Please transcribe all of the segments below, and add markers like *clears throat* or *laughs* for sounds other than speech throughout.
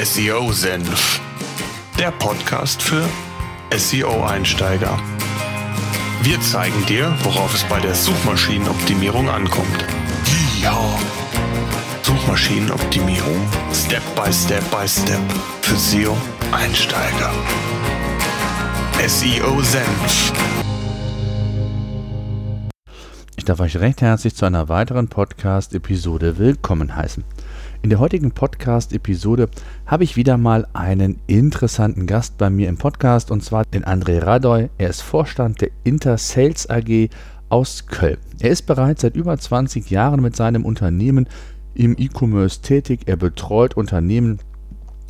SEO-Senf, der Podcast für SEO-Einsteiger. Wir zeigen dir, worauf es bei der Suchmaschinenoptimierung ankommt. Ja. Suchmaschinenoptimierung Step by Step by Step für SEO-Einsteiger. SEO-Senf. Ich darf euch recht herzlich zu einer weiteren Podcast-Episode willkommen heißen. In der heutigen Podcast-Episode habe ich wieder mal einen interessanten Gast bei mir im Podcast und zwar den André Radoy. Er ist Vorstand der Intersales AG aus Köln. Er ist bereits seit über 20 Jahren mit seinem Unternehmen im E-Commerce tätig. Er betreut Unternehmen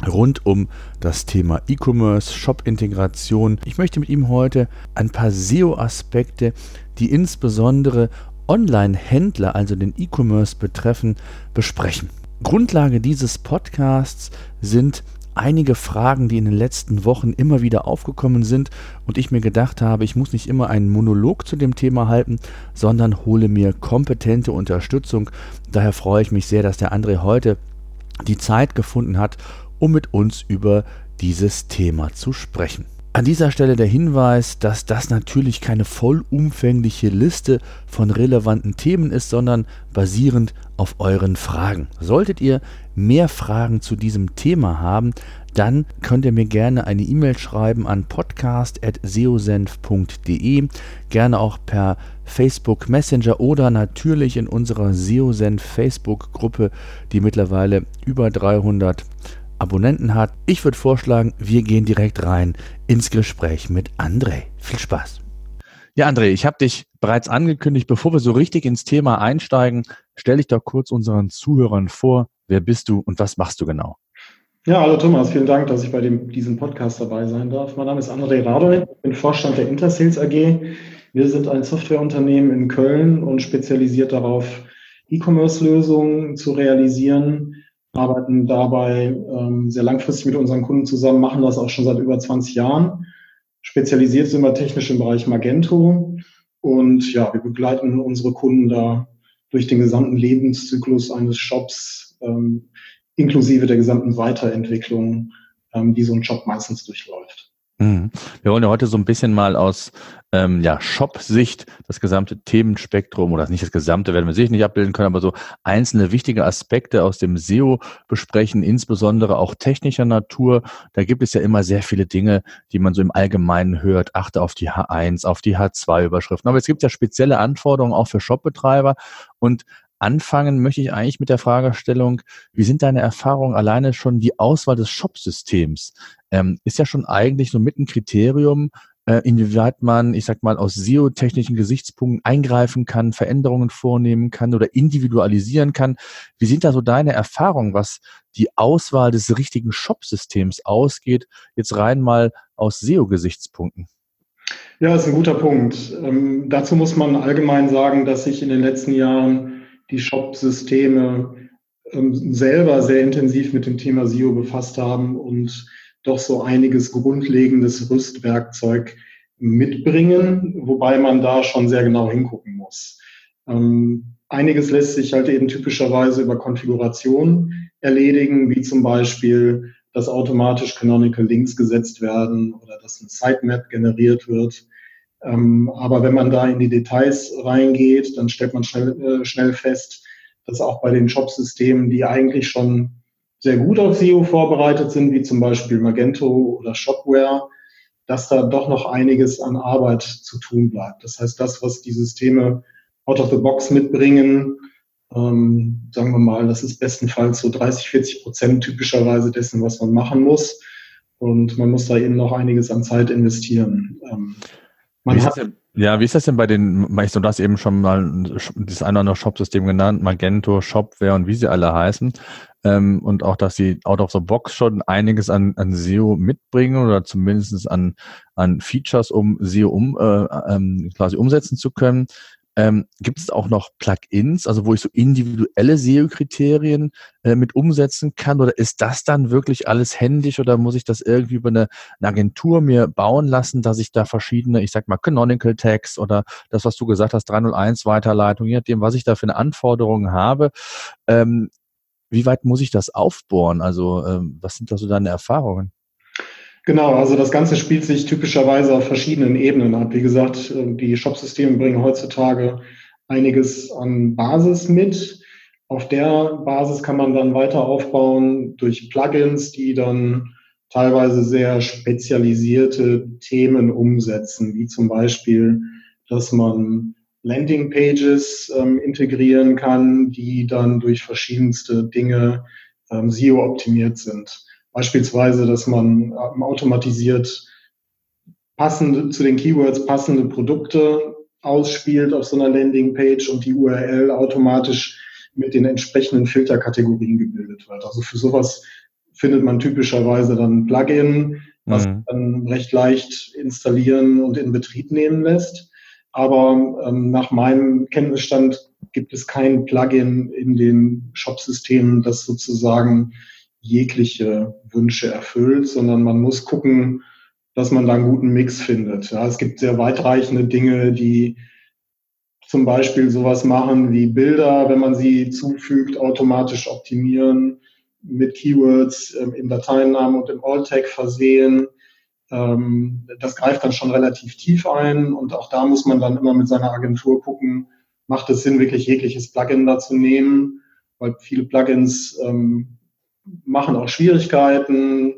rund um das Thema E-Commerce, Shop-Integration. Ich möchte mit ihm heute ein paar SEO-Aspekte, die insbesondere Online-Händler, also den E-Commerce betreffen, besprechen. Grundlage dieses Podcasts sind einige Fragen, die in den letzten Wochen immer wieder aufgekommen sind und ich mir gedacht habe, ich muss nicht immer einen Monolog zu dem Thema halten, sondern hole mir kompetente Unterstützung. Daher freue ich mich sehr, dass der André heute die Zeit gefunden hat, um mit uns über dieses Thema zu sprechen. An dieser Stelle der Hinweis, dass das natürlich keine vollumfängliche Liste von relevanten Themen ist, sondern basierend auf euren Fragen. Solltet ihr mehr Fragen zu diesem Thema haben, dann könnt ihr mir gerne eine E-Mail schreiben an podcast.seosenf.de, gerne auch per Facebook Messenger oder natürlich in unserer Seosenf Facebook Gruppe, die mittlerweile über 300 Abonnenten hat. Ich würde vorschlagen, wir gehen direkt rein ins Gespräch mit André. Viel Spaß. Ja, André, ich habe dich bereits angekündigt, bevor wir so richtig ins Thema einsteigen, stell dich doch kurz unseren Zuhörern vor. Wer bist du und was machst du genau? Ja, hallo Thomas, vielen Dank, dass ich bei dem, diesem Podcast dabei sein darf. Mein Name ist André Radoy, ich bin Vorstand der Intersales AG. Wir sind ein Softwareunternehmen in Köln und spezialisiert darauf, E-Commerce-Lösungen zu realisieren arbeiten dabei ähm, sehr langfristig mit unseren Kunden zusammen, machen das auch schon seit über 20 Jahren. Spezialisiert sind wir technisch im Bereich Magento und ja, wir begleiten unsere Kunden da durch den gesamten Lebenszyklus eines Shops, ähm, inklusive der gesamten Weiterentwicklung, ähm, die so ein Shop meistens durchläuft. Mhm. Wir wollen ja heute so ein bisschen mal aus ähm, ja, Shop-Sicht das gesamte Themenspektrum oder nicht das gesamte werden wir sicher nicht abbilden können, aber so einzelne wichtige Aspekte aus dem SEO besprechen, insbesondere auch technischer Natur. Da gibt es ja immer sehr viele Dinge, die man so im Allgemeinen hört. Achte auf die H1, auf die H2-Überschriften. Aber es gibt ja spezielle Anforderungen auch für Shop-Betreiber und Anfangen möchte ich eigentlich mit der Fragestellung, wie sind deine Erfahrungen alleine schon die Auswahl des Shop-Systems? Ähm, ist ja schon eigentlich so mit ein Kriterium, äh, inwieweit man, ich sag mal, aus SEO-technischen Gesichtspunkten eingreifen kann, Veränderungen vornehmen kann oder individualisieren kann. Wie sind da so deine Erfahrungen, was die Auswahl des richtigen Shop-Systems ausgeht, jetzt rein mal aus SEO-Gesichtspunkten? Ja, das ist ein guter Punkt. Ähm, dazu muss man allgemein sagen, dass sich in den letzten Jahren die Shop-Systeme ähm, selber sehr intensiv mit dem Thema SEO befasst haben und doch so einiges grundlegendes Rüstwerkzeug mitbringen, wobei man da schon sehr genau hingucken muss. Ähm, einiges lässt sich halt eben typischerweise über Konfiguration erledigen, wie zum Beispiel, dass automatisch Canonical Links gesetzt werden oder dass ein Sitemap generiert wird. Ähm, aber wenn man da in die Details reingeht, dann stellt man schnell, äh, schnell fest, dass auch bei den Shop-Systemen, die eigentlich schon sehr gut auf SEO vorbereitet sind, wie zum Beispiel Magento oder Shopware, dass da doch noch einiges an Arbeit zu tun bleibt. Das heißt, das, was die Systeme out of the box mitbringen, ähm, sagen wir mal, das ist bestenfalls so 30, 40 Prozent typischerweise dessen, was man machen muss. Und man muss da eben noch einiges an Zeit investieren. Ähm, man hat, ja, wie ist das denn bei den, du hast eben schon mal das eine oder andere Shop-System genannt, Magento, Shopware und wie sie alle heißen. Ähm, und auch, dass sie out of the box schon einiges an, an SEO mitbringen oder zumindest an, an Features, um SEO um, äh, ähm, quasi umsetzen zu können. Ähm, gibt es auch noch Plugins, also wo ich so individuelle SEO-Kriterien äh, mit umsetzen kann? Oder ist das dann wirklich alles händisch oder muss ich das irgendwie über eine, eine, Agentur mir bauen lassen, dass ich da verschiedene, ich sag mal, Canonical Tags oder das, was du gesagt hast, 301 Weiterleitung, je nachdem, was ich da für eine Anforderung habe, ähm, wie weit muss ich das aufbohren? Also ähm, was sind da so deine Erfahrungen? Genau, also das Ganze spielt sich typischerweise auf verschiedenen Ebenen ab. Wie gesagt, äh, die Shop-Systeme bringen heutzutage einiges an Basis mit. Auf der Basis kann man dann weiter aufbauen durch Plugins, die dann teilweise sehr spezialisierte Themen umsetzen, wie zum Beispiel, dass man Landingpages ähm, integrieren kann, die dann durch verschiedenste Dinge ähm, SEO-optimiert sind. Beispielsweise, dass man ähm, automatisiert passende zu den Keywords passende Produkte ausspielt auf so einer Landingpage und die URL automatisch mit den entsprechenden Filterkategorien gebildet wird. Also für sowas findet man typischerweise dann ein Plugin, was mhm. dann recht leicht installieren und in Betrieb nehmen lässt. Aber ähm, nach meinem Kenntnisstand gibt es kein Plugin in den Shop-Systemen, das sozusagen jegliche Wünsche erfüllt, sondern man muss gucken, dass man da einen guten Mix findet. Ja, es gibt sehr weitreichende Dinge, die zum Beispiel sowas machen wie Bilder, wenn man sie zufügt, automatisch optimieren, mit Keywords ähm, im Dateinamen und im Alt-Tag versehen. Ähm, das greift dann schon relativ tief ein und auch da muss man dann immer mit seiner Agentur gucken, macht es Sinn, wirklich jegliches Plugin da zu nehmen, weil viele Plugins ähm, machen auch Schwierigkeiten,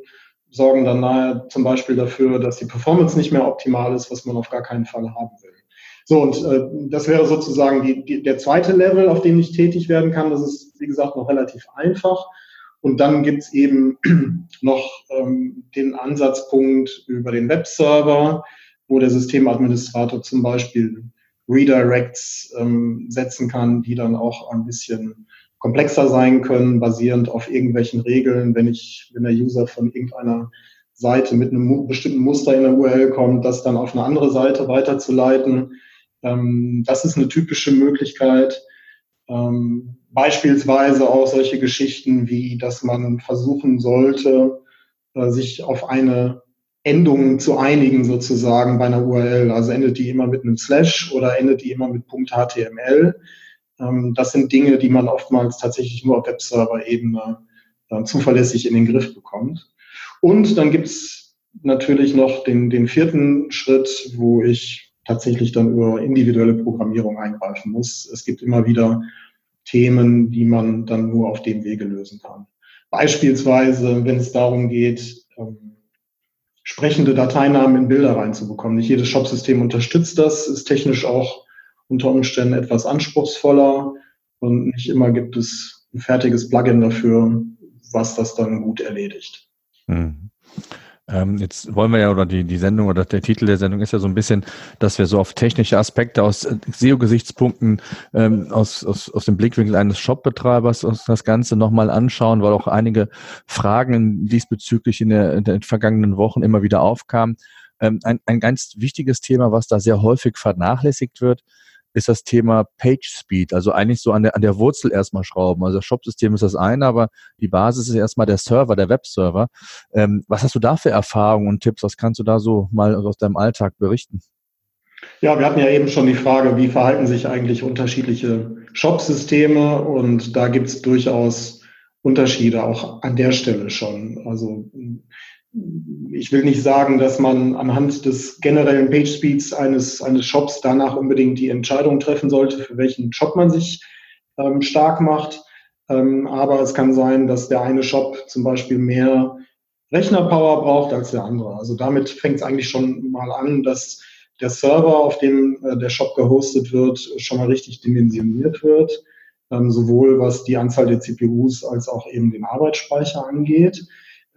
sorgen dann nahe zum Beispiel dafür, dass die Performance nicht mehr optimal ist, was man auf gar keinen Fall haben will. So, und äh, das wäre sozusagen die, die, der zweite Level, auf dem ich tätig werden kann. Das ist, wie gesagt, noch relativ einfach. Und dann gibt's eben *clears throat* noch ähm, den Ansatzpunkt über den Webserver, wo der Systemadministrator zum Beispiel Redirects ähm, setzen kann, die dann auch ein bisschen komplexer sein können, basierend auf irgendwelchen Regeln. Wenn ich, wenn der User von irgendeiner Seite mit einem bestimmten Muster in der URL kommt, das dann auf eine andere Seite weiterzuleiten. Ähm, das ist eine typische Möglichkeit. Ähm, beispielsweise auch solche Geschichten wie, dass man versuchen sollte, äh, sich auf eine Endung zu einigen sozusagen bei einer URL. Also endet die immer mit einem Slash oder endet die immer mit .html. Ähm, das sind Dinge, die man oftmals tatsächlich nur auf Webserver-Ebene äh, zuverlässig in den Griff bekommt. Und dann gibt's natürlich noch den, den vierten Schritt, wo ich tatsächlich dann über individuelle Programmierung eingreifen muss. Es gibt immer wieder Themen, die man dann nur auf dem Wege lösen kann. Beispielsweise, wenn es darum geht, ähm, sprechende Dateinamen in Bilder reinzubekommen. Nicht jedes Shopsystem unterstützt das, ist technisch auch unter Umständen etwas anspruchsvoller und nicht immer gibt es ein fertiges Plugin dafür, was das dann gut erledigt. Hm. Ähm, jetzt wollen wir ja, oder die, die Sendung oder der Titel der Sendung ist ja so ein bisschen, dass wir so auf technische Aspekte aus äh, SEO-Gesichtspunkten ähm, aus, aus, aus dem Blickwinkel eines Shop-Betreibers uns das Ganze nochmal anschauen, weil auch einige Fragen diesbezüglich in, der, in den vergangenen Wochen immer wieder aufkamen. Ähm, ein, ein ganz wichtiges Thema, was da sehr häufig vernachlässigt wird, ist das Thema Page Speed, also eigentlich so an der, an der Wurzel erstmal schrauben. Also das Shop-System ist das eine, aber die Basis ist erstmal der Server, der Webserver. Ähm, was hast du da für Erfahrungen und Tipps? Was kannst du da so mal aus deinem Alltag berichten? Ja, wir hatten ja eben schon die Frage, wie verhalten sich eigentlich unterschiedliche Shop-Systeme und da gibt es durchaus Unterschiede auch an der Stelle schon. Also ich will nicht sagen, dass man anhand des generellen Page Speeds eines, eines Shops danach unbedingt die Entscheidung treffen sollte, für welchen Shop man sich ähm, stark macht. Ähm, aber es kann sein, dass der eine Shop zum Beispiel mehr Rechnerpower braucht als der andere. Also damit fängt es eigentlich schon mal an, dass der Server, auf dem äh, der Shop gehostet wird, schon mal richtig dimensioniert wird, ähm, sowohl was die Anzahl der CPUs als auch eben den Arbeitsspeicher angeht.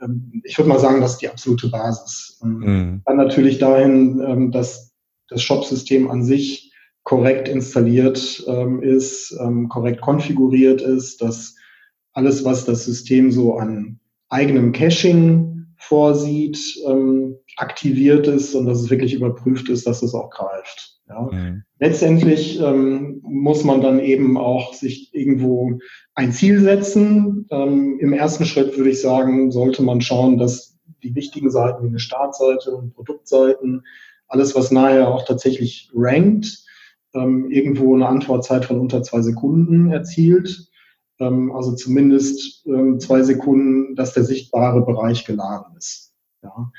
Ähm, ich würde mal sagen, das ist die absolute Basis. Ähm, mhm. Dann natürlich dahin, ähm, dass das Shop-System an sich korrekt installiert ist, korrekt konfiguriert ist, dass alles, was das System so an eigenem Caching vorsieht, aktiviert ist und dass es wirklich überprüft ist, dass es auch greift. Ja. Mhm. Letztendlich ähm, muss man dann eben auch sich irgendwo ein Ziel setzen. Ähm, Im ersten Schritt würde ich sagen, sollte man schauen, dass die wichtigen Seiten wie eine Startseite und Produktseiten, alles, was nachher auch tatsächlich rankt, ähm, irgendwo eine Antwortzeit von unter zwei Sekunden erzielt. ähm, also zumindest ähm, zwei Sekunden, dass der sichtbare Bereich geladen ist. Ja.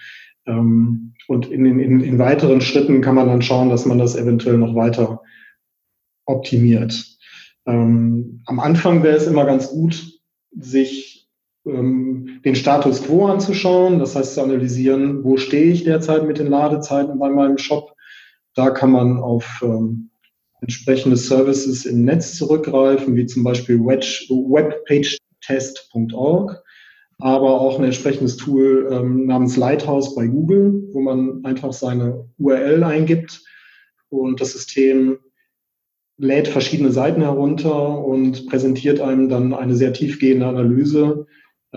Ähm, und in, in, in weiteren Schritten kann man dann schauen, dass man das eventuell noch weiter optimiert. Ähm, am Anfang wäre es immer ganz gut, sich ähm, den Status quo anzuschauen, das heißt zu analysieren, wo stehe ich derzeit mit den Ladezeiten bei meinem Shop. Da kann man auf entsprechende Services im Netz zurückgreifen, wie zum Beispiel webpagetest.org, aber auch ein entsprechendes Tool ähm, namens Lighthouse bei Google, wo man einfach seine URL eingibt und das System lädt verschiedene Seiten herunter und präsentiert einem dann eine sehr tiefgehende Analyse,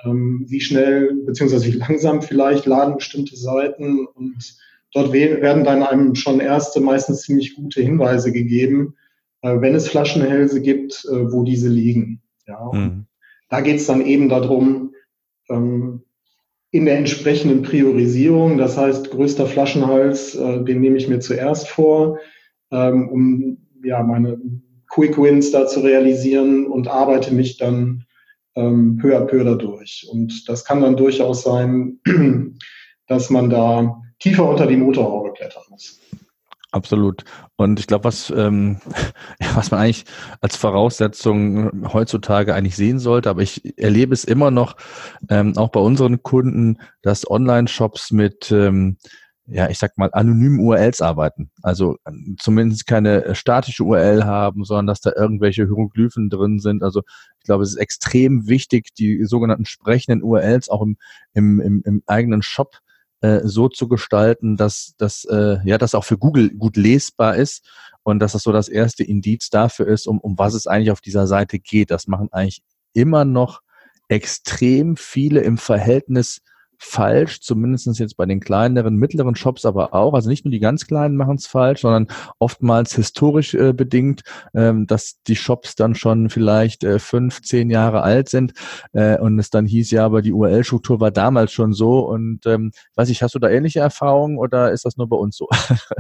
ähm, wie schnell beziehungsweise wie langsam vielleicht laden bestimmte Seiten und Dort werden dann einem schon erste, meistens ziemlich gute Hinweise gegeben, äh, wenn es Flaschenhälse gibt, äh, wo diese liegen. Ja, mhm. Da geht es dann eben darum, ähm, in der entsprechenden Priorisierung, das heißt, größter Flaschenhals, äh, den nehme ich mir zuerst vor, ähm, um ja, meine Quick Wins da zu realisieren und arbeite mich dann ähm, peu à peu dadurch. Und das kann dann durchaus sein, *clears throat* dass man da tiefer unter die Motorhaube klettern muss. Absolut. Und ich glaube, was, ähm, *laughs* was man eigentlich als Voraussetzung heutzutage eigentlich sehen sollte, aber ich erlebe es immer noch, ähm, auch bei unseren Kunden, dass Online-Shops mit, ähm, ja, ich sag mal, anonymen URLs arbeiten. Also zumindest keine statische URL haben, sondern dass da irgendwelche Hieroglyphen drin sind. Also ich glaube, es ist extrem wichtig, die sogenannten sprechenden URLs auch im, im, im, im eigenen Shop äh, so zu gestalten, dass dass äh, ja das auch für Google gut lesbar ist und dass das so das erste Indiz dafür ist, um, um was es eigentlich auf dieser Seite geht. Das machen eigentlich immer noch extrem viele im Verhältnis falsch, zumindest jetzt bei den kleineren, mittleren Shops aber auch. Also nicht nur die ganz kleinen machen es falsch, sondern oftmals historisch äh, bedingt, ähm, dass die Shops dann schon vielleicht äh, fünf, zehn Jahre alt sind äh, und es dann hieß, ja, aber die URL-Struktur war damals schon so und ähm, weiß ich, hast du da ähnliche Erfahrungen oder ist das nur bei uns so?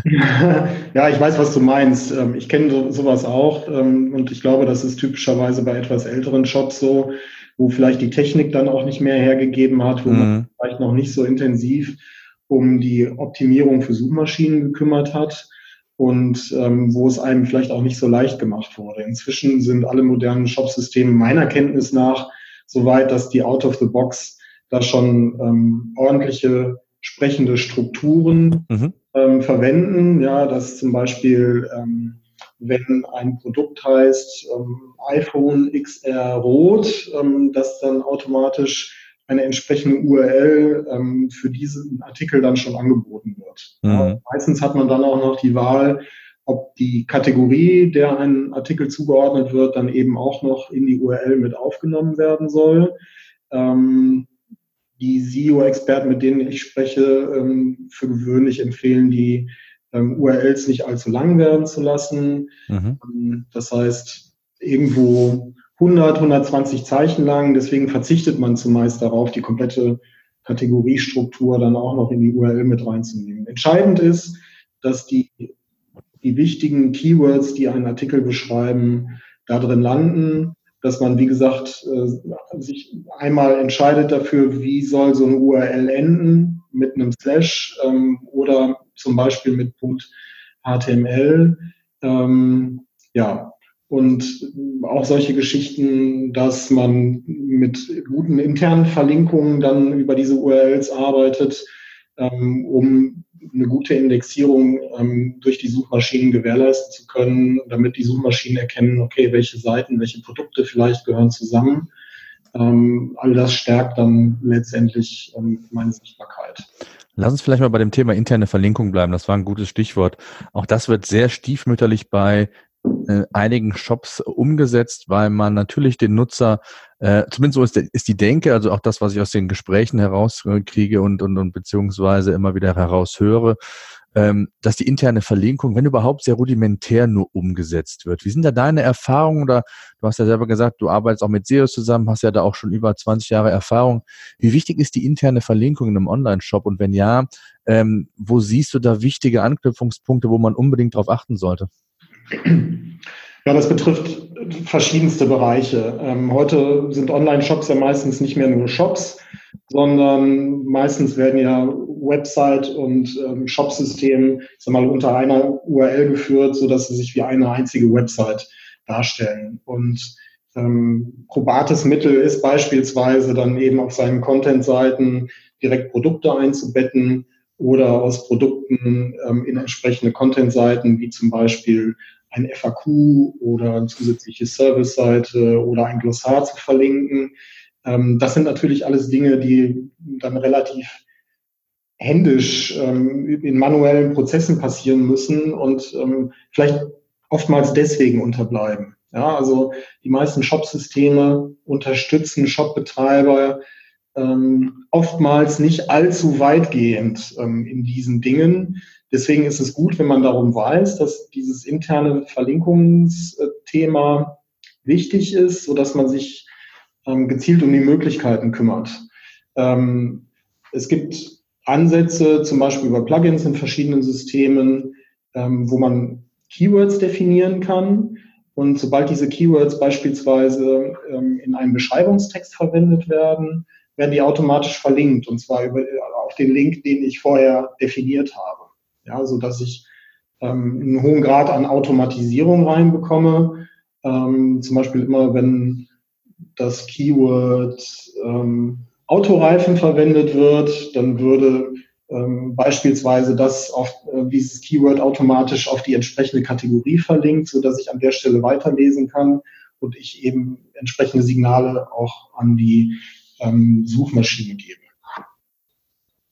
*laughs* ja, ich weiß, was du meinst. Ähm, ich kenne so, sowas auch ähm, und ich glaube, das ist typischerweise bei etwas älteren Shops so, wo vielleicht die Technik dann auch nicht mehr hergegeben hat, wo mhm. man vielleicht noch nicht so intensiv um die Optimierung für Suchmaschinen gekümmert hat und ähm, wo es einem vielleicht auch nicht so leicht gemacht wurde. Inzwischen sind alle modernen Shopsysteme meiner Kenntnis nach so weit, dass die out of the box da schon ähm, ordentliche sprechende Strukturen mhm. ähm, verwenden. Ja, dass zum Beispiel ähm, wenn ein Produkt heißt ähm, iPhone XR Rot, ähm, dass dann automatisch eine entsprechende URL ähm, für diesen Artikel dann schon angeboten wird. Mhm. Meistens hat man dann auch noch die Wahl, ob die Kategorie, der ein Artikel zugeordnet wird, dann eben auch noch in die URL mit aufgenommen werden soll. Ähm, die SEO-Experten, mit denen ich spreche, ähm, für gewöhnlich empfehlen die ähm, URLs nicht allzu lang werden zu lassen. Mhm. Ähm, das heißt, irgendwo 100, 120 Zeichen lang. Deswegen verzichtet man zumeist darauf, die komplette Kategoriestruktur dann auch noch in die URL mit reinzunehmen. Entscheidend ist, dass die, die wichtigen Keywords, die einen Artikel beschreiben, da drin landen, dass man, wie gesagt, äh, sich einmal entscheidet dafür, wie soll so eine URL enden, mit einem Slash ähm, oder zum Beispiel mit Punkt HTML. Ähm, ja, und auch solche Geschichten, dass man mit guten internen Verlinkungen dann über diese URLs arbeitet, ähm, um eine gute Indexierung ähm, durch die Suchmaschinen gewährleisten zu können, damit die Suchmaschinen erkennen, okay, welche Seiten, welche Produkte vielleicht gehören zusammen. Ähm, all das stärkt dann letztendlich ähm, meine Sichtbarkeit. Lass uns vielleicht mal bei dem Thema interne Verlinkung bleiben. Das war ein gutes Stichwort. Auch das wird sehr stiefmütterlich bei äh, einigen Shops umgesetzt, weil man natürlich den Nutzer, äh, zumindest so ist, ist, die Denke, also auch das, was ich aus den Gesprächen herauskriege und, und, und beziehungsweise immer wieder heraushöre, dass die interne Verlinkung, wenn überhaupt, sehr rudimentär nur umgesetzt wird. Wie sind da deine Erfahrungen? Oder du hast ja selber gesagt, du arbeitest auch mit SEOs zusammen, hast ja da auch schon über 20 Jahre Erfahrung. Wie wichtig ist die interne Verlinkung in einem Online-Shop? Und wenn ja, ähm, wo siehst du da wichtige Anknüpfungspunkte, wo man unbedingt darauf achten sollte? *clears throat* Ja, das betrifft verschiedenste Bereiche. Ähm, heute sind Online-Shops ja meistens nicht mehr nur Shops, sondern meistens werden ja Website und ähm, Shopsystem mal, unter einer URL geführt, sodass sie sich wie eine einzige Website darstellen. Und ähm, probates Mittel ist beispielsweise dann eben auf seinen Content-Seiten direkt Produkte einzubetten oder aus Produkten ähm, in entsprechende Content-Seiten, wie zum Beispiel ein FAQ oder eine zusätzliche Service-Seite oder ein Glossar zu verlinken. Ähm, das sind natürlich alles Dinge, die dann relativ händisch ähm, in manuellen Prozessen passieren müssen und ähm, vielleicht oftmals deswegen unterbleiben. Ja, also die meisten Shop-Systeme unterstützen Shop-Betreiber ähm, oftmals nicht allzu weitgehend ähm, in diesen Dingen. Deswegen ist es gut, wenn man darum weiß, dass dieses interne Verlinkungsthema wichtig ist, so dass man sich ähm, gezielt um die Möglichkeiten kümmert. Ähm, es gibt Ansätze, zum Beispiel über Plugins in verschiedenen Systemen, ähm, wo man Keywords definieren kann. Und sobald diese Keywords beispielsweise ähm, in einem Beschreibungstext verwendet werden, werden die automatisch verlinkt und zwar über, auf den Link, den ich vorher definiert habe. Ja, so dass ich ähm, einen hohen Grad an Automatisierung reinbekomme. Ähm, zum Beispiel immer, wenn das Keyword ähm, Autoreifen verwendet wird, dann würde ähm, beispielsweise das auf äh, dieses Keyword automatisch auf die entsprechende Kategorie verlinkt, so dass ich an der Stelle weiterlesen kann und ich eben entsprechende Signale auch an die ähm, Suchmaschine gebe.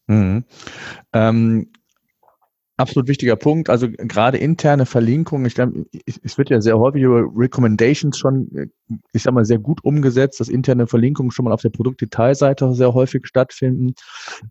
Mhm. Ähm, absolut wichtiger Punkt. Also gerade interne Verlinkungen. Ich glaube, es wird ja sehr häufig über Recommendations schon, ich sag mal, sehr gut umgesetzt, dass interne Verlinkungen schon mal auf der Produktdetailseite sehr häufig stattfinden,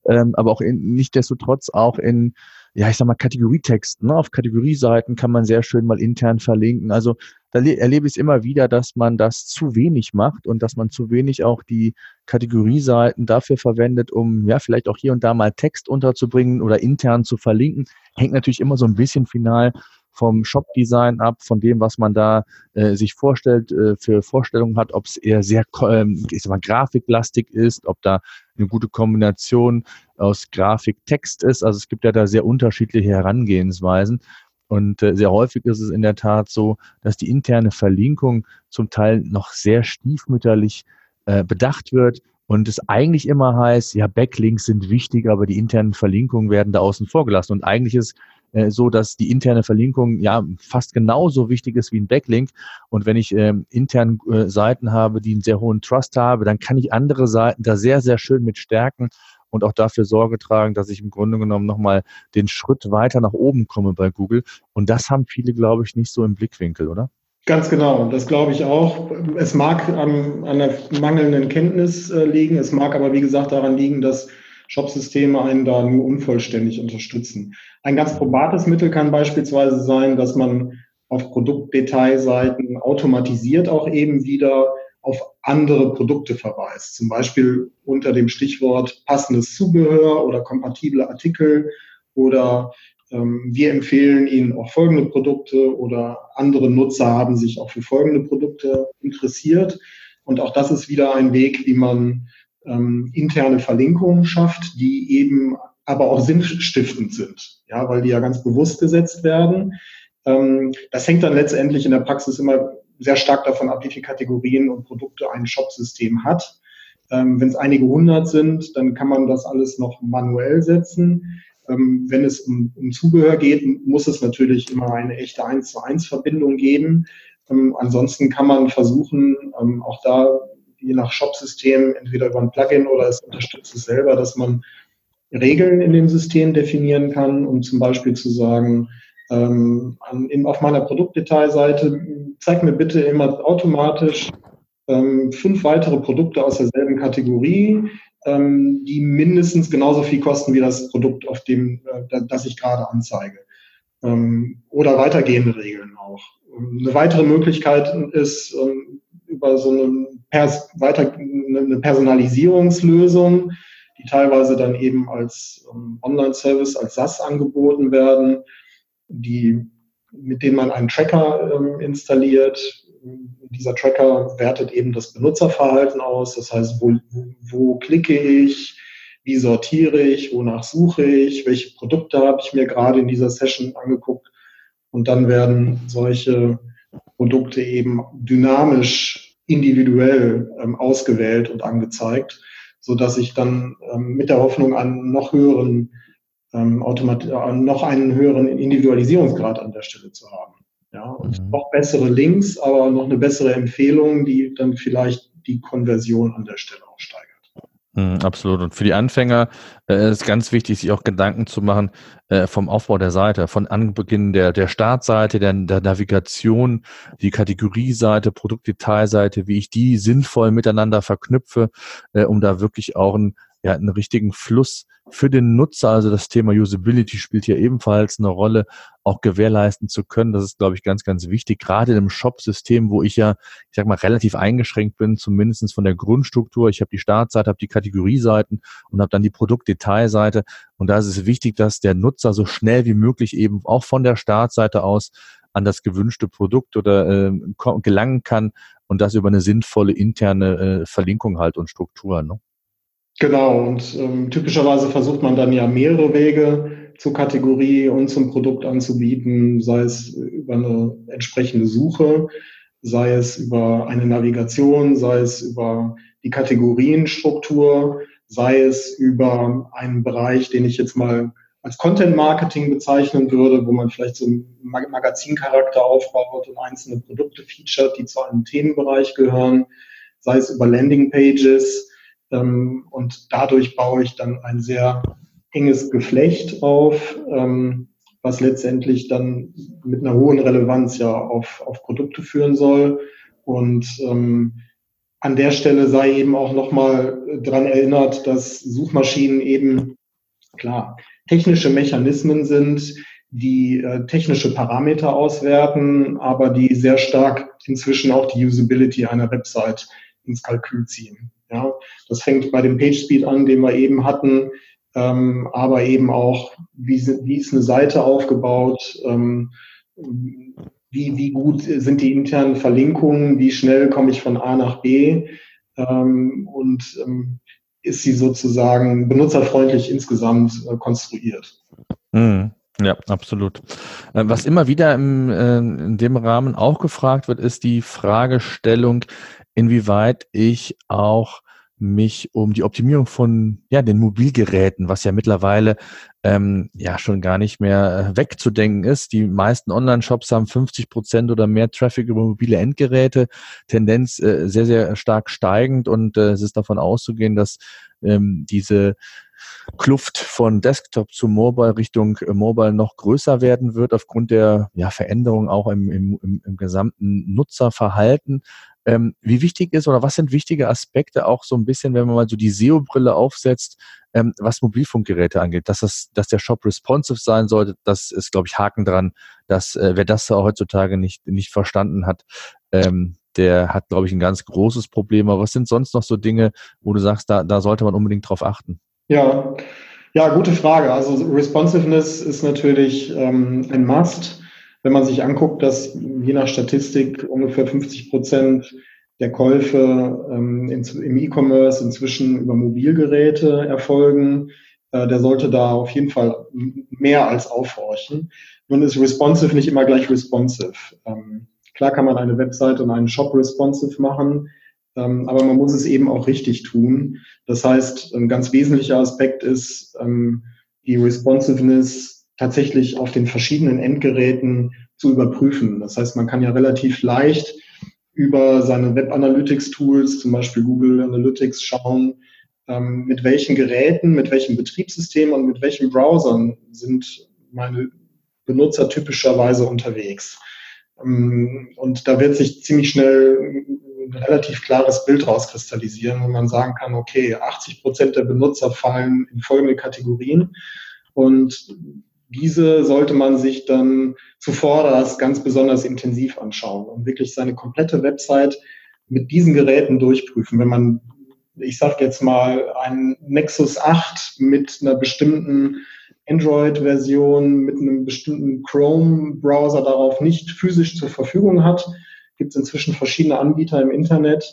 ähm, aber auch in, trotz auch in ja, ich sag mal, Kategorietexten. Ne? Auf Kategorieseiten kann man sehr schön mal intern verlinken. Also da erlebe ich es immer wieder, dass man das zu wenig macht und dass man zu wenig auch die Kategorieseiten dafür verwendet, um ja vielleicht auch hier und da mal Text unterzubringen oder intern zu verlinken. Hängt natürlich immer so ein bisschen final vom Shop-Design ab, von dem, was man da äh, sich vorstellt, äh, für Vorstellungen hat, ob es eher sehr ähm, ich sag mal, grafiklastig ist, ob da eine gute Kombination aus Grafik-Text ist. Also es gibt ja da sehr unterschiedliche Herangehensweisen. Und äh, sehr häufig ist es in der Tat so, dass die interne Verlinkung zum Teil noch sehr stiefmütterlich äh, bedacht wird und es eigentlich immer heißt, ja, Backlinks sind wichtig, aber die internen Verlinkungen werden da außen vor gelassen. Und eigentlich ist äh, so, dass die interne Verlinkung ja fast genauso wichtig ist wie ein Backlink. Und wenn ich ähm, intern äh, Seiten habe, die einen sehr hohen Trust habe, dann kann ich andere Seiten da sehr, sehr schön mit stärken und auch dafür Sorge tragen, dass ich im Grunde genommen nochmal den Schritt weiter nach oben komme bei Google. Und das haben viele, glaube ich, nicht so im Blickwinkel, oder? Ganz genau, das glaube ich auch. Es mag an, an der mangelnden Kenntnis äh, liegen, es mag aber, wie gesagt, daran liegen, dass Shopsysteme einen da nur unvollständig unterstützen. Ein ganz probates Mittel kann beispielsweise sein, dass man auf Produktdetailseiten automatisiert auch eben wieder auf andere Produkte verweist. Zum Beispiel unter dem Stichwort passendes Zubehör oder kompatible Artikel oder ähm, wir empfehlen Ihnen auch folgende Produkte oder andere Nutzer haben sich auch für folgende Produkte interessiert. Und auch das ist wieder ein Weg, wie man ähm, interne Verlinkungen schafft, die eben aber auch sinnstiftend sind, ja, weil die ja ganz bewusst gesetzt werden. Ähm, das hängt dann letztendlich in der Praxis immer sehr stark davon ab, wie viele Kategorien und Produkte ein Shopsystem hat. Ähm, Wenn es einige hundert sind, dann kann man das alles noch manuell setzen. Ähm, wenn es um, um, Zubehör geht, muss es natürlich immer eine echte 1 zu 1 Verbindung geben. Ähm, ansonsten kann man versuchen, ähm, auch da je nach Shop-System, entweder über ein Plugin oder es unterstützt es selber, dass man Regeln in dem System definieren kann, um zum Beispiel zu sagen, ähm, auf meiner Produktdetailseite zeig mir bitte immer automatisch ähm, fünf weitere Produkte aus derselben Kategorie, ähm, die mindestens genauso viel kosten wie das Produkt, auf dem, äh, das ich gerade anzeige. Ähm, oder weitergehende Regeln auch. Eine weitere Möglichkeit ist, ähm, über so eine, Pers weiter, eine Personalisierungslösung, die teilweise dann eben als ähm, Online-Service, als SaaS angeboten werden, die mit denen man einen Tracker ähm, installiert. Dieser Tracker wertet eben das Benutzerverhalten aus. Das heißt, wo, wo klicke ich, wie sortiere ich, wonach suche ich, welche Produkte habe ich mir gerade in dieser Session angeguckt. Und dann werden solche Produkte eben dynamisch, individuell ähm, ausgewählt und angezeigt, so dass ich dann ähm, mit der Hoffnung an noch höheren ähm, Automat äh, noch einen höheren Individualisierungsgrad an der Stelle zu haben. Ja, und mhm. noch bessere Links, aber noch eine bessere Empfehlung, die dann vielleicht die Konversion an der Stelle auch steigert. Mhm, absolut. Und für die Anfänger äh, ist ganz wichtig, sich auch Gedanken zu machen äh, vom Aufbau der Seite, von Anbeginn der, der Startseite, der, der Navigation, die Kategorieseite, Produktdetailseite, wie ich die sinnvoll miteinander verknüpfe, äh, um da wirklich auch ein ja, einen richtigen Fluss für den Nutzer, also das Thema Usability spielt hier ebenfalls eine Rolle, auch gewährleisten zu können. Das ist, glaube ich, ganz, ganz wichtig, gerade im Shop-System, wo ich ja, ich sag mal, relativ eingeschränkt bin, zumindestens von der Grundstruktur. Ich habe die Startseite, habe die Kategorieseiten und habe dann die Produktdetailseite. Und da ist es wichtig, dass der Nutzer so schnell wie möglich eben auch von der Startseite aus an das gewünschte Produkt oder äh, gelangen kann und das über eine sinnvolle interne äh, Verlinkung halt und Struktur. Ne? Genau, und ähm, typischerweise versucht man dann ja mehrere Wege zur Kategorie und zum Produkt anzubieten, sei es über eine entsprechende Suche, sei es über eine Navigation, sei es über die Kategorienstruktur, sei es über einen Bereich, den ich jetzt mal als Content Marketing bezeichnen würde, wo man vielleicht so einen Magazincharakter aufbaut und einzelne Produkte featuret, die zu einem Themenbereich gehören, sei es über Landing Pages, ähm, und dadurch baue ich dann ein sehr enges Geflecht auf, ähm, was letztendlich dann mit einer hohen Relevanz ja auf, auf Produkte führen soll. Und ähm, an der Stelle sei eben auch nochmal dran erinnert, dass Suchmaschinen eben, klar, technische Mechanismen sind, die äh, technische Parameter auswerten, aber die sehr stark inzwischen auch die Usability einer Website ins Kalkül ziehen. Ja, das fängt bei dem PageSpeed an, den wir eben hatten, ähm, aber eben auch, wie, wie ist eine Seite aufgebaut, ähm, wie, wie gut sind die internen Verlinkungen, wie schnell komme ich von A nach B ähm, und ähm, ist sie sozusagen benutzerfreundlich insgesamt äh, konstruiert. Mhm. Ja, absolut. Äh, was immer wieder im, äh, in dem Rahmen auch gefragt wird, ist die Fragestellung, inwieweit ich auch mich um die Optimierung von ja den Mobilgeräten, was ja mittlerweile ähm, ja schon gar nicht mehr äh, wegzudenken ist. Die meisten Online-Shops haben 50 Prozent oder mehr Traffic über mobile Endgeräte, Tendenz äh, sehr sehr stark steigend und äh, es ist davon auszugehen, dass ähm, diese Kluft von Desktop zu Mobile Richtung äh, Mobile noch größer werden wird aufgrund der ja, Veränderung auch im, im, im gesamten Nutzerverhalten ähm, wie wichtig ist oder was sind wichtige Aspekte auch so ein bisschen, wenn man mal so die SEO-Brille aufsetzt, ähm, was Mobilfunkgeräte angeht, dass das, dass der Shop responsive sein sollte, das ist, glaube ich, Haken dran, dass äh, wer das heutzutage nicht, nicht verstanden hat, ähm, der hat, glaube ich, ein ganz großes Problem. Aber was sind sonst noch so Dinge, wo du sagst, da, da sollte man unbedingt drauf achten? Ja, ja, gute Frage. Also Responsiveness ist natürlich ähm, ein Must wenn man sich anguckt, dass je nach Statistik ungefähr 50 Prozent der Käufe ähm, im E-Commerce inzwischen über Mobilgeräte erfolgen, äh, der sollte da auf jeden Fall mehr als aufhorchen. Nun ist responsive nicht immer gleich responsive. Ähm, klar kann man eine Webseite und einen Shop responsive machen, ähm, aber man muss es eben auch richtig tun. Das heißt, ein ganz wesentlicher Aspekt ist ähm, die Responsiveness tatsächlich auf den verschiedenen Endgeräten zu überprüfen. Das heißt, man kann ja relativ leicht über seine Web Analytics Tools, zum Beispiel Google Analytics, schauen, ähm, mit welchen Geräten, mit welchen Betriebssystemen und mit welchen Browsern sind meine Benutzer typischerweise unterwegs. Ähm, und da wird sich ziemlich schnell ein relativ klares Bild rauskristallisieren, wo man sagen kann, okay, 80 Prozent der Benutzer fallen in folgende Kategorien und diese sollte man sich dann zuvorderst ganz besonders intensiv anschauen und wirklich seine komplette Website mit diesen Geräten durchprüfen. Wenn man, ich sage jetzt mal, einen Nexus 8 mit einer bestimmten Android-Version mit einem bestimmten Chrome-Browser darauf nicht physisch zur Verfügung hat, gibt es inzwischen verschiedene Anbieter im Internet,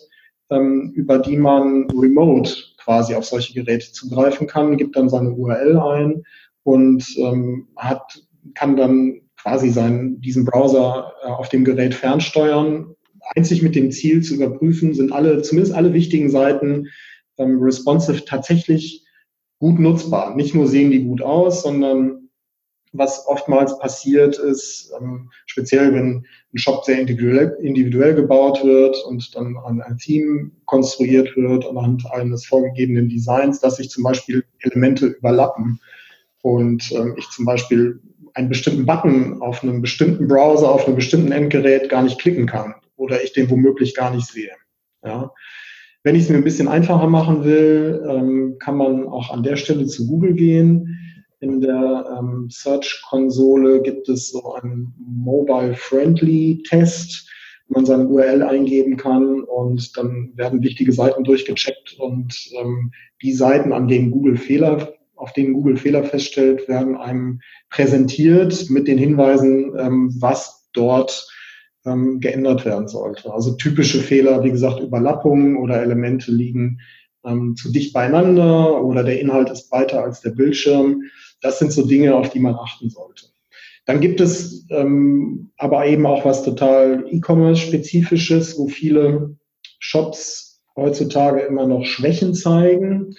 ähm, über die man remote quasi auf solche Geräte zugreifen kann, gibt dann seine URL ein und ähm, hat, kann dann quasi seinen, diesen Browser äh, auf dem Gerät fernsteuern. Einzig mit dem Ziel zu überprüfen, sind alle, zumindest alle wichtigen Seiten ähm, responsive tatsächlich gut nutzbar. Nicht nur sehen die gut aus, sondern was oftmals passiert ist, ähm, speziell wenn ein Shop sehr individuell, individuell gebaut wird und dann an ein Team konstruiert wird anhand eines vorgegebenen Designs, dass sich zum Beispiel Elemente überlappen und ähm, ich zum Beispiel einen bestimmten Button auf einem bestimmten Browser, auf einem bestimmten Endgerät gar nicht klicken kann oder ich den womöglich gar nicht sehe. Ja. Wenn ich es mir ein bisschen einfacher machen will, ähm, kann man auch an der Stelle zu Google gehen in der ähm, Search-Konsole gibt es so einen Mobile-Friendly-Test, wo man seine URL eingeben kann und dann werden wichtige Seiten durchgecheckt und ähm, die Seiten, an denen Google Fehler, auf denen Google Fehler feststellt, werden einem präsentiert mit den Hinweisen, ähm, was dort ähm, geändert werden sollte. Also typische Fehler, wie gesagt, Überlappungen oder Elemente liegen ähm, zu dicht beieinander oder der Inhalt ist weiter als der Bildschirm. Das sind so Dinge, auf die man achten sollte. Dann gibt es ähm, aber eben auch was total E-Commerce-spezifisches, wo viele Shops heutzutage immer noch Schwächen zeigen.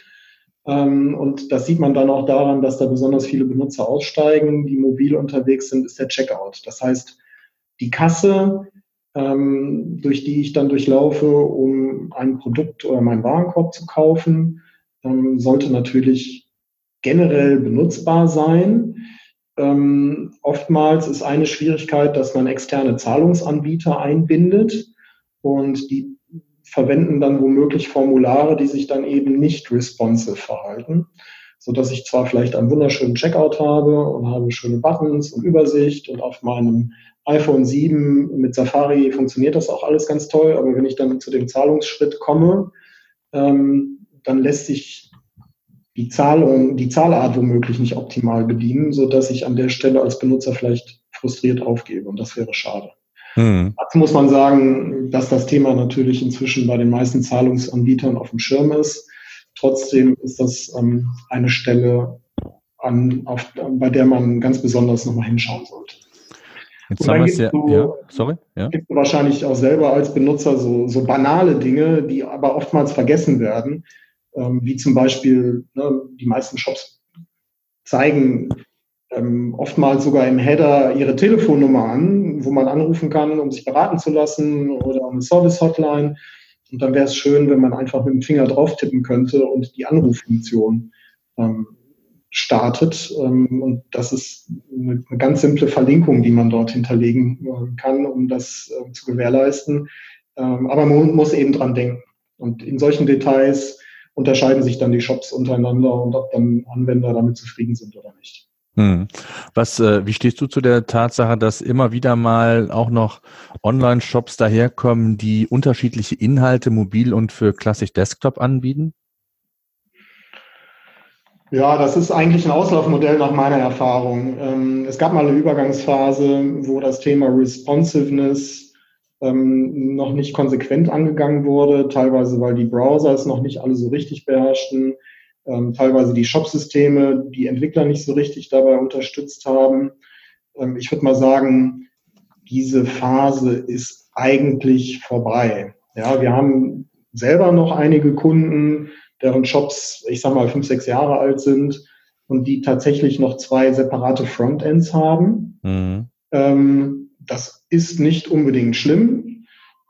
Ähm, und das sieht man dann auch daran, dass da besonders viele Benutzer aussteigen, die mobil unterwegs sind, ist der Checkout. Das heißt, die Kasse, ähm, durch die ich dann durchlaufe, um ein Produkt oder meinen Warenkorb zu kaufen, ähm, sollte natürlich generell benutzbar sein. Oftmals ist eine Schwierigkeit, dass man externe Zahlungsanbieter einbindet und die verwenden dann womöglich Formulare, die sich dann eben nicht responsive verhalten, so dass ich zwar vielleicht einen wunderschönen Checkout habe und habe schöne Buttons und Übersicht und auf meinem iPhone 7 mit Safari funktioniert das auch alles ganz toll, aber wenn ich dann zu dem Zahlungsschritt komme, ähm, dann lässt sich die Zahlung, die Zahlart womöglich nicht optimal bedienen, so dass ich an der Stelle als Benutzer vielleicht frustriert aufgebe und das wäre schade. Mhm. Dazu muss man sagen, dass das Thema natürlich inzwischen bei den meisten Zahlungsanbietern auf dem Schirm ist. Trotzdem ist das ähm, eine Stelle, an, auf, bei der man ganz besonders nochmal hinschauen sollte. Jetzt haben wir es ja, du, ja, sorry. Ja. Gibt du wahrscheinlich auch selber als Benutzer so, so banale Dinge, die aber oftmals vergessen werden ähm, wie zum Beispiel ne, die meisten Shops zeigen ähm, oftmals sogar im Header ihre Telefonnummer an, wo man anrufen kann, um sich beraten zu lassen oder eine Service-Hotline. Und dann wäre es schön, wenn man einfach mit dem Finger drauf tippen könnte und die Anruffunktion ähm, startet. Ähm, und das ist eine, eine, ganz simple Verlinkung, die man dort hinterlegen äh, kann, um das äh, zu gewährleisten. Ähm, aber man muss eben dran denken. Und in solchen Details unterscheiden sich dann die Shops untereinander und ob dann Anwender damit zufrieden sind oder nicht. Hm. Was, äh, wie stehst du zu der Tatsache, dass immer wieder mal auch noch Online-Shops daherkommen, die unterschiedliche Inhalte mobil und für klassisch Desktop anbieten? Ja, das ist eigentlich ein Auslaufmodell nach meiner Erfahrung. Ähm, es gab mal eine Übergangsphase, wo das Thema Responsiveness ähm, noch nicht konsequent angegangen wurde, teilweise weil die Browser es noch nicht alle so richtig beherrschten, ähm, teilweise die Shop-Systeme, die Entwickler nicht so richtig dabei unterstützt haben. Ähm, ich würde mal sagen, diese Phase ist eigentlich vorbei. Ja, wir haben selber noch einige Kunden, deren Shops, ich sag mal, fünf, sechs Jahre alt sind und die tatsächlich noch zwei separate Frontends haben. Mhm. Ähm, das ist nicht unbedingt schlimm.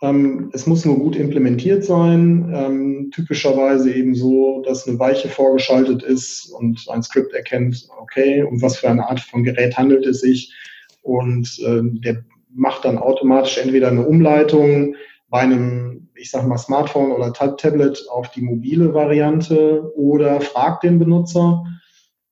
Ähm, es muss nur gut implementiert sein. Ähm, typischerweise eben so, dass eine Weiche vorgeschaltet ist und ein Skript erkennt, okay, um was für eine Art von Gerät handelt es sich. Und äh, der macht dann automatisch entweder eine Umleitung bei einem, ich sag mal, Smartphone oder Tablet auf die mobile Variante oder fragt den Benutzer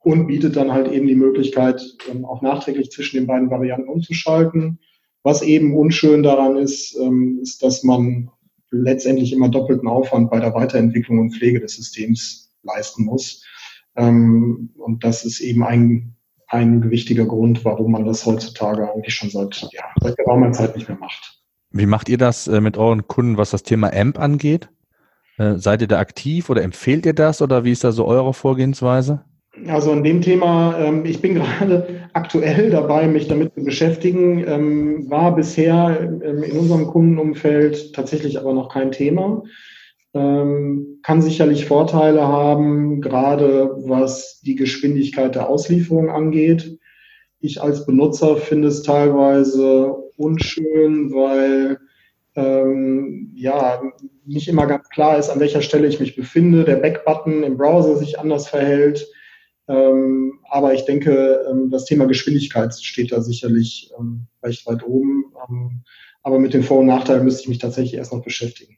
und bietet dann halt eben die Möglichkeit, ähm, auch nachträglich zwischen den beiden Varianten umzuschalten. Was eben unschön daran ist, ähm, ist, dass man letztendlich immer doppelten Aufwand bei der Weiterentwicklung und Pflege des Systems leisten muss. Ähm, und das ist eben ein ein gewichtiger Grund, warum man das heutzutage eigentlich schon seit, ja, seit geraumer Zeit nicht mehr macht. Wie macht ihr das äh, mit euren Kunden, was das Thema AMP angeht? Äh, seid ihr da aktiv oder empfehlt ihr das oder wie ist da so eure Vorgehensweise? Also in dem Thema, ähm, ich bin *laughs* gerade aktuell dabei, mich damit zu beschäftigen, ähm, war bisher ähm, in unserem Kundenumfeld tatsächlich aber noch kein Thema. kann sicherlich Vorteile haben, gerade was die Geschwindigkeit der Auslieferung angeht. Ich als Benutzer finde es teilweise unschön, weil ähm, ja nicht immer ganz klar ist, an welcher Stelle ich mich befinde, der Backbutton im Browser sich anders verhält. Ähm, aber ich denke, ähm, das Thema Geschwindigkeit steht da sicherlich ähm, recht weit oben. Aber mit den Vor- und Nachteilen müsste ich mich tatsächlich erst noch beschäftigen.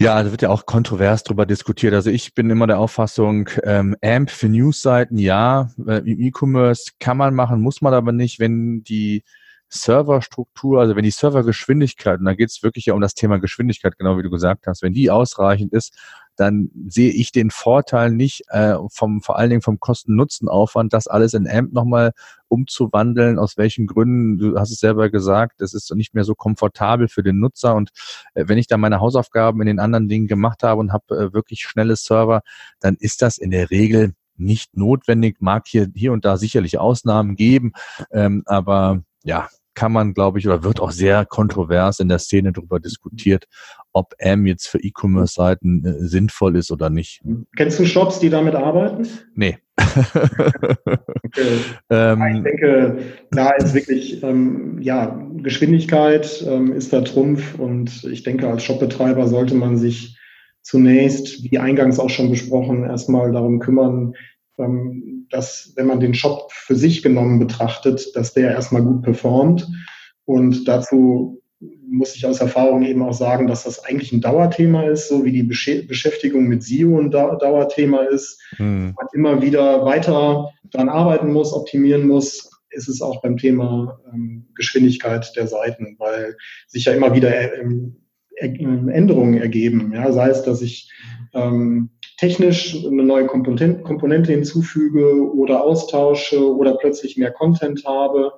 Ja, da wird ja auch kontrovers darüber diskutiert. Also ich bin immer der Auffassung, ähm, AMP für Newsseiten, ja, äh, im E-Commerce kann man machen, muss man aber nicht, wenn die Serverstruktur, also wenn die Servergeschwindigkeit, und da geht es wirklich ja um das Thema Geschwindigkeit, genau wie du gesagt hast, wenn die ausreichend ist, dann sehe ich den Vorteil nicht äh, vom vor allen Dingen vom Kosten-Nutzen-Aufwand, das alles in AMP nochmal umzuwandeln. Aus welchen Gründen? Du hast es selber gesagt, es ist nicht mehr so komfortabel für den Nutzer. Und äh, wenn ich da meine Hausaufgaben in den anderen Dingen gemacht habe und habe äh, wirklich schnelle Server, dann ist das in der Regel nicht notwendig. Mag hier hier und da sicherlich Ausnahmen geben, ähm, aber ja, kann man, glaube ich, oder wird auch sehr kontrovers in der Szene darüber diskutiert, ob M jetzt für E-Commerce-Seiten äh, sinnvoll ist oder nicht. Kennst du Shops, die damit arbeiten? Nee. okay. *laughs* ähm, ich denke, da ist wirklich, ähm, ja, Geschwindigkeit ähm, ist da Trumpf und ich denke, als Shopbetreiber sollte man sich zunächst, wie eingangs auch schon besprochen, erstmal darum kümmern, dass wenn man den Shop für sich genommen betrachtet, dass der erstmal gut performt. Und dazu muss ich aus Erfahrung eben auch sagen, dass das eigentlich ein Dauerthema ist, so wie die Beschäftigung mit SEO ein Dauerthema ist. Hm. Man immer wieder weiter daran arbeiten muss, optimieren muss, ist es auch beim Thema ähm, Geschwindigkeit der Seiten, weil sich ja immer wieder äh, Änderungen ergeben. Ja, sei es, dass ich ähm, technisch eine neue Komponente hinzufüge oder austausche oder plötzlich mehr Content habe,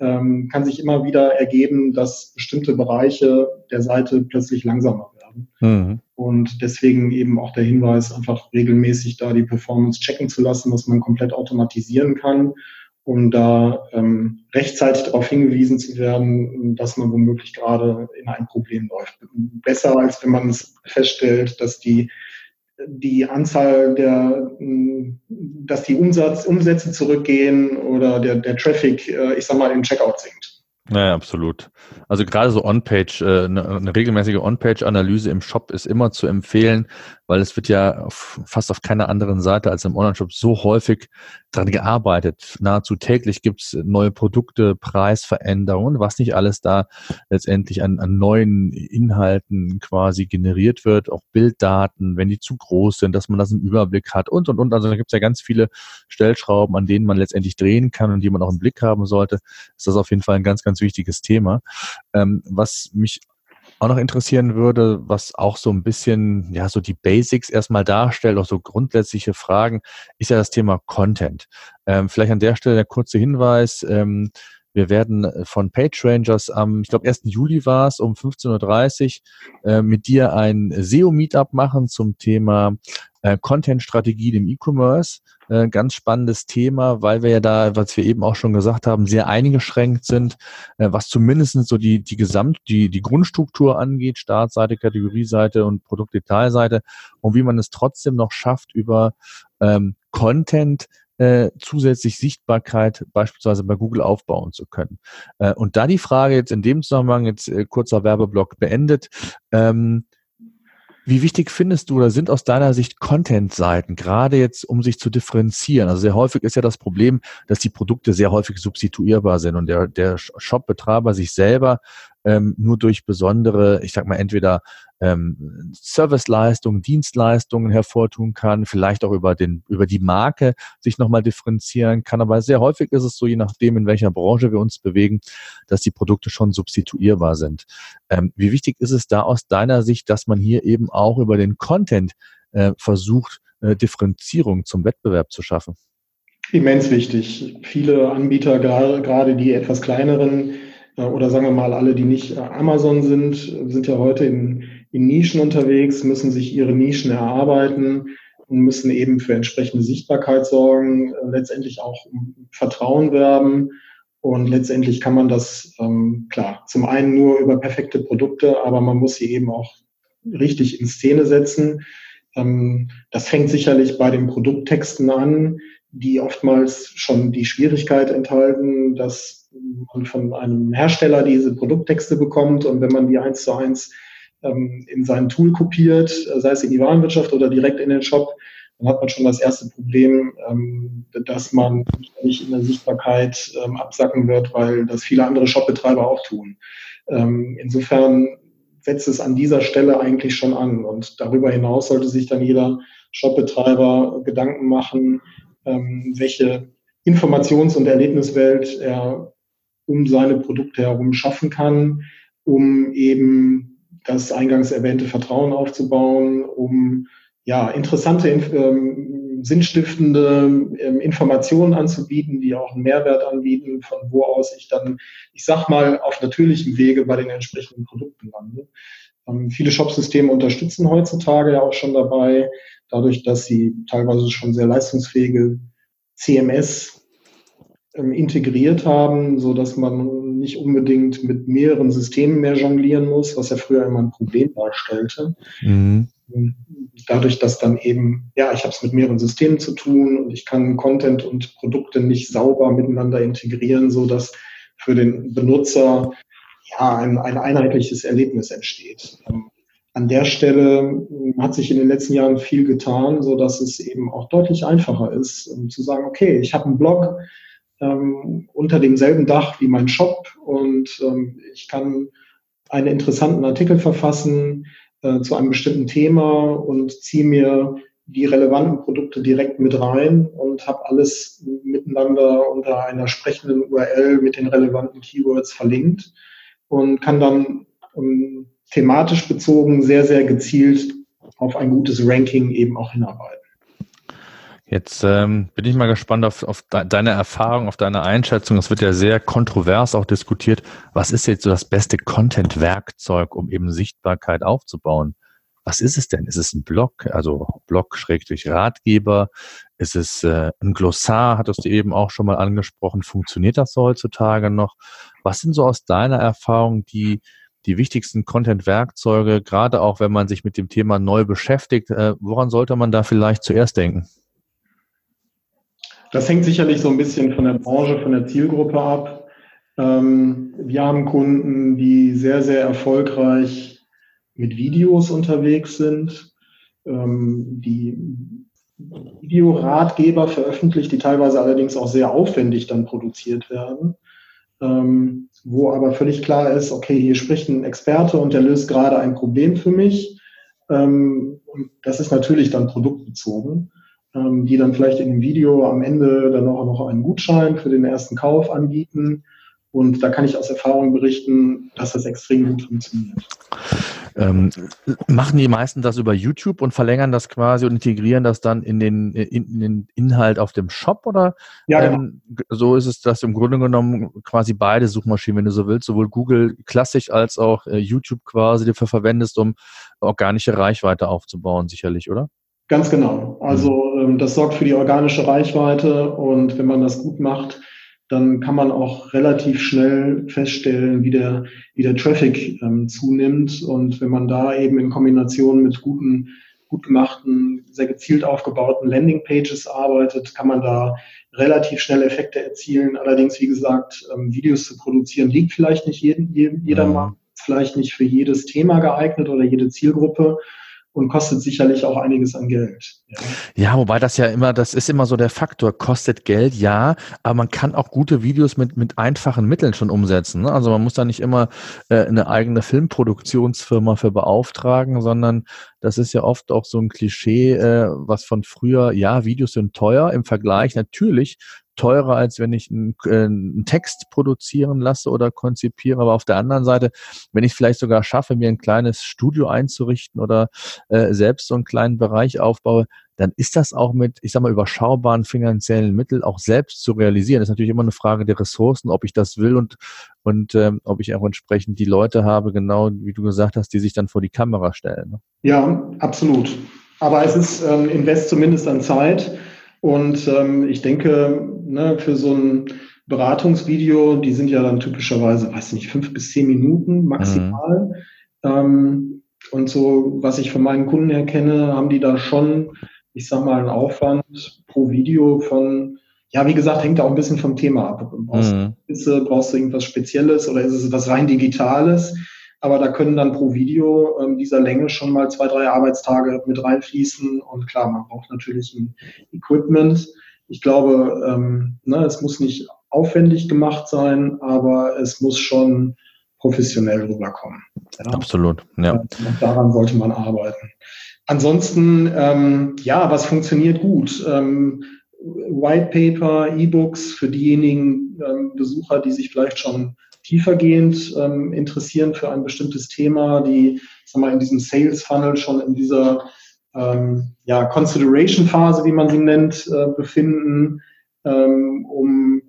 ähm, kann sich immer wieder ergeben, dass bestimmte Bereiche der Seite plötzlich langsamer werden. Mhm. Und deswegen eben auch der Hinweis, einfach regelmäßig da die Performance checken zu lassen, was man komplett automatisieren kann, um da ähm, rechtzeitig darauf hingewiesen zu werden, dass man womöglich gerade in ein Problem läuft. Besser als wenn man es feststellt, dass die die Anzahl der, dass die Umsatz, Umsätze zurückgehen oder der, der Traffic, äh, ich sag mal, im Checkout sinkt. Ja, absolut. Also gerade so On-Page, äh, eine, eine regelmäßige On-Page-Analyse im Shop ist immer zu empfehlen, weil es wird ja fast auf keiner anderen Seite als im Online-Shop so häufig dran gearbeitet. Nahezu täglich gibt's neue Produkte, Preisveränderungen, was nicht alles da letztendlich an, an neuen Inhalten quasi generiert wird, auch Bilddaten, wenn die zu groß sind, dass man das im Überblick hat und und und. Also da gibt's ja ganz viele Stellschrauben, an denen man letztendlich drehen kann und die man auch im Blick haben sollte. Ist das auf jeden Fall ein ganz, ganz wichtiges Thema. Ähm, was mich auch noch interessieren würde, was auch so ein bisschen, ja, so die Basics erstmal darstellt, auch so grundsätzliche Fragen, ist ja das Thema Content. Ähm, vielleicht an der Stelle der kurze Hinweis. Ähm, wir werden von Page Rangers am, ich glaube, 1. Juli war es, um 15.30 Uhr äh, mit dir ein SEO-Meetup machen zum Thema äh, Content-Strategie im E-Commerce. Äh, ganz spannendes Thema, weil wir ja da, was wir eben auch schon gesagt haben, sehr eingeschränkt sind, äh, was zumindest so die, die Gesamt, die, die Grundstruktur angeht, Startseite, Kategorieseite und Produktdetailseite und wie man es trotzdem noch schafft, über ähm, Content äh, zusätzlich Sichtbarkeit beispielsweise bei Google aufbauen zu können. Äh, und da die Frage jetzt in dem Zusammenhang, jetzt äh, kurzer Werbeblock beendet, ähm, wie wichtig findest du oder sind aus deiner Sicht Content-Seiten, gerade jetzt, um sich zu differenzieren? Also sehr häufig ist ja das Problem, dass die Produkte sehr häufig substituierbar sind und der, der Shop-Betreiber sich selber ähm, nur durch besondere, ich sag mal, entweder ähm, Serviceleistungen, Dienstleistungen hervortun kann, vielleicht auch über den, über die Marke sich nochmal differenzieren kann. Aber sehr häufig ist es so, je nachdem, in welcher Branche wir uns bewegen, dass die Produkte schon substituierbar sind. Ähm, wie wichtig ist es da aus deiner Sicht, dass man hier eben auch über den Content äh, versucht, äh, Differenzierung zum Wettbewerb zu schaffen? Immens wichtig. Viele Anbieter, gerade die etwas kleineren, oder sagen wir mal alle, die nicht äh, Amazon sind, sind ja heute in, in Nischen unterwegs, müssen sich ihre Nischen erarbeiten und müssen eben für entsprechende Sichtbarkeit sorgen, äh, letztendlich auch Vertrauen werben. Und letztendlich kann man das, ähm, klar, zum einen nur über perfekte Produkte, aber man muss sie eben auch richtig in Szene setzen. Ähm, das fängt sicherlich bei den Produkttexten an, die oftmals schon die Schwierigkeit enthalten, dass man von einem Hersteller diese Produkttexte bekommt und wenn man die eins zu eins ähm, in sein Tool kopiert, sei es in die Warenwirtschaft oder direkt in den Shop, dann hat man schon das erste Problem, ähm, dass man nicht in der Sichtbarkeit ähm, absacken wird, weil das viele andere Shopbetreiber auch tun. insofern setzt es an dieser Stelle eigentlich schon an und darüber hinaus sollte sich dann jeder Shopbetreiber Gedanken machen, welche Informations- und Erlebniswelt er um seine Produkte herum schaffen kann, um eben das eingangs erwähnte Vertrauen aufzubauen, um ja, interessante, ähm, sinnstiftende ähm, Informationen anzubieten, die auch einen Mehrwert anbieten, von wo aus ich dann, ich sag mal, auf natürlichem Wege bei den entsprechenden Produkten lande. Ähm, viele Shopsysteme unterstützen heutzutage ja auch schon dabei, dadurch, dass sie teilweise schon sehr leistungsfähige CMS ähm, integriert haben, so dass man nicht unbedingt mit mehreren Systemen mehr jonglieren muss, was ja früher immer ein Problem darstellte. Mhm. Dadurch, dass dann eben, ja, ich habe es mit mehreren Systemen zu tun und ich kann Content und Produkte nicht sauber miteinander integrieren, so dass für den Benutzer ja ein, ein einheitliches Erlebnis entsteht. Ähm, an der Stelle hat sich in den letzten Jahren viel getan, so dass es eben auch deutlich einfacher ist, um zu sagen, okay, ich habe einen Blog, ähm, unter demselben Dach wie mein Shop und ähm, ich kann einen interessanten Artikel verfassen äh, zu einem bestimmten Thema und ziehe mir die relevanten Produkte direkt mit rein und habe alles miteinander unter einer sprechenden URL mit den relevanten Keywords verlinkt und kann dann ähm, thematisch bezogen sehr, sehr gezielt auf ein gutes Ranking eben auch hinarbeiten. Jetzt ähm, bin ich mal gespannt auf, auf de deine Erfahrung, auf deine Einschätzung. Es wird ja sehr kontrovers auch diskutiert. Was ist jetzt so das beste Content-Werkzeug, um eben Sichtbarkeit aufzubauen? Was ist es denn? Ist es ein Blog, also Blog schrägstrich Ratgeber? Ist es äh, ein Glossar? Hattest du eben auch schon mal angesprochen. Funktioniert das so heutzutage noch? Was sind so aus deiner Erfahrung die die wichtigsten Content-Werkzeuge, gerade auch wenn man sich mit dem Thema neu beschäftigt? Äh, woran sollte man da vielleicht zuerst denken? Das hängt sicherlich so ein bisschen von der Branche, von der Zielgruppe ab. Ähm, wir haben Kunden, die sehr, sehr erfolgreich mit Videos unterwegs sind, ähm, die Videoratgeber veröffentlicht, die teilweise allerdings auch sehr aufwendig dann produziert werden, ähm, wo aber völlig klar ist, okay, hier spricht ein Experte und der löst gerade ein Problem für mich. und das ist natürlich dann produktbezogen ähm, die dann vielleicht in dem Video am Ende dann auch noch einen Gutschein für den ersten Kauf anbieten. Und da kann ich aus Erfahrung berichten, dass das extrem gut funktioniert. Ähm, machen die meisten das über YouTube und verlängern das quasi und integrieren das dann in den, in, in den Inhalt auf dem Shop? Oder ja, genau. ähm, so ist es, dass im Grunde genommen quasi beide Suchmaschinen, wenn du so willst, sowohl Google klassisch als auch äh, YouTube quasi dafür verwendest, um organische Reichweite aufzubauen, sicherlich, oder? Ganz genau. Also ähm, das sorgt für die organische Reichweite und wenn man das gut macht, dann kann man auch relativ schnell feststellen, wie der, wie der Traffic ähm, zunimmt. Und wenn man da eben in Kombination mit guten, gut gemachten, sehr gezielt aufgebauten Landingpages arbeitet, kann man da relativ schnell Effekte erzielen. Allerdings, wie gesagt, ähm, Videos zu produzieren liegt vielleicht nicht jeden, jedermann, mhm. vielleicht nicht für jedes Thema geeignet oder jede Zielgruppe und kostet sicherlich auch einiges an Geld. Ja. ja. wobei das ja immer, das ist immer so der Faktor, kostet Geld, ja, aber man kann auch gute Videos mit, mit einfachen Mitteln schon umsetzen. Ne? Also man muss da nicht immer äh, eine eigene Filmproduktionsfirma für beauftragen, sondern das ist ja oft auch so ein Klischee, äh, was von früher, ja, Videos sind teuer im Vergleich natürlich teurer, als wenn ich einen, äh, einen Text produzieren lasse oder konzipiere. Aber auf der anderen Seite, wenn ich vielleicht sogar schaffe, mir ein kleines Studio einzurichten oder äh, selbst so einen kleinen Bereich aufbaue, dann ist das auch mit, ich sag mal, überschaubaren finanziellen Mitteln auch selbst zu realisieren. Das ist natürlich immer eine Frage der Ressourcen, ob ich das will und, und ähm, ob ich auch entsprechend die Leute habe, genau wie du gesagt hast, die sich dann vor die Kamera stellen. Ne? Ja, absolut. Aber es ist ähm, Invest zumindest an Zeit. Und ähm, ich denke, ne, für so ein Beratungsvideo, die sind ja dann typischerweise, weiß nicht, fünf bis zehn Minuten maximal. Mhm. Ähm, und so, was ich von meinen Kunden her kenne, haben die da schon ich sag mal, einen Aufwand pro Video von, ja, wie gesagt, hängt auch ein bisschen vom Thema ab. Brauchst, mhm. du, brauchst du irgendwas Spezielles oder ist es was rein Digitales? Aber da können dann pro Video ähm, dieser Länge schon mal zwei, drei Arbeitstage mit reinfließen. Und klar, man braucht natürlich ein Equipment. Ich glaube, ähm, ne, es muss nicht aufwendig gemacht sein, aber es muss schon professionell rüberkommen. Ja? Absolut, ja. Und daran sollte man arbeiten. Ansonsten, ähm, ja, was funktioniert gut? Ähm, White Paper, E-Books für diejenigen ähm, Besucher, die sich vielleicht schon tiefergehend ähm, interessieren für ein bestimmtes Thema, die sag mal, in diesem Sales Funnel schon in dieser ähm, ja, Consideration-Phase, wie man sie nennt, äh, befinden, ähm, um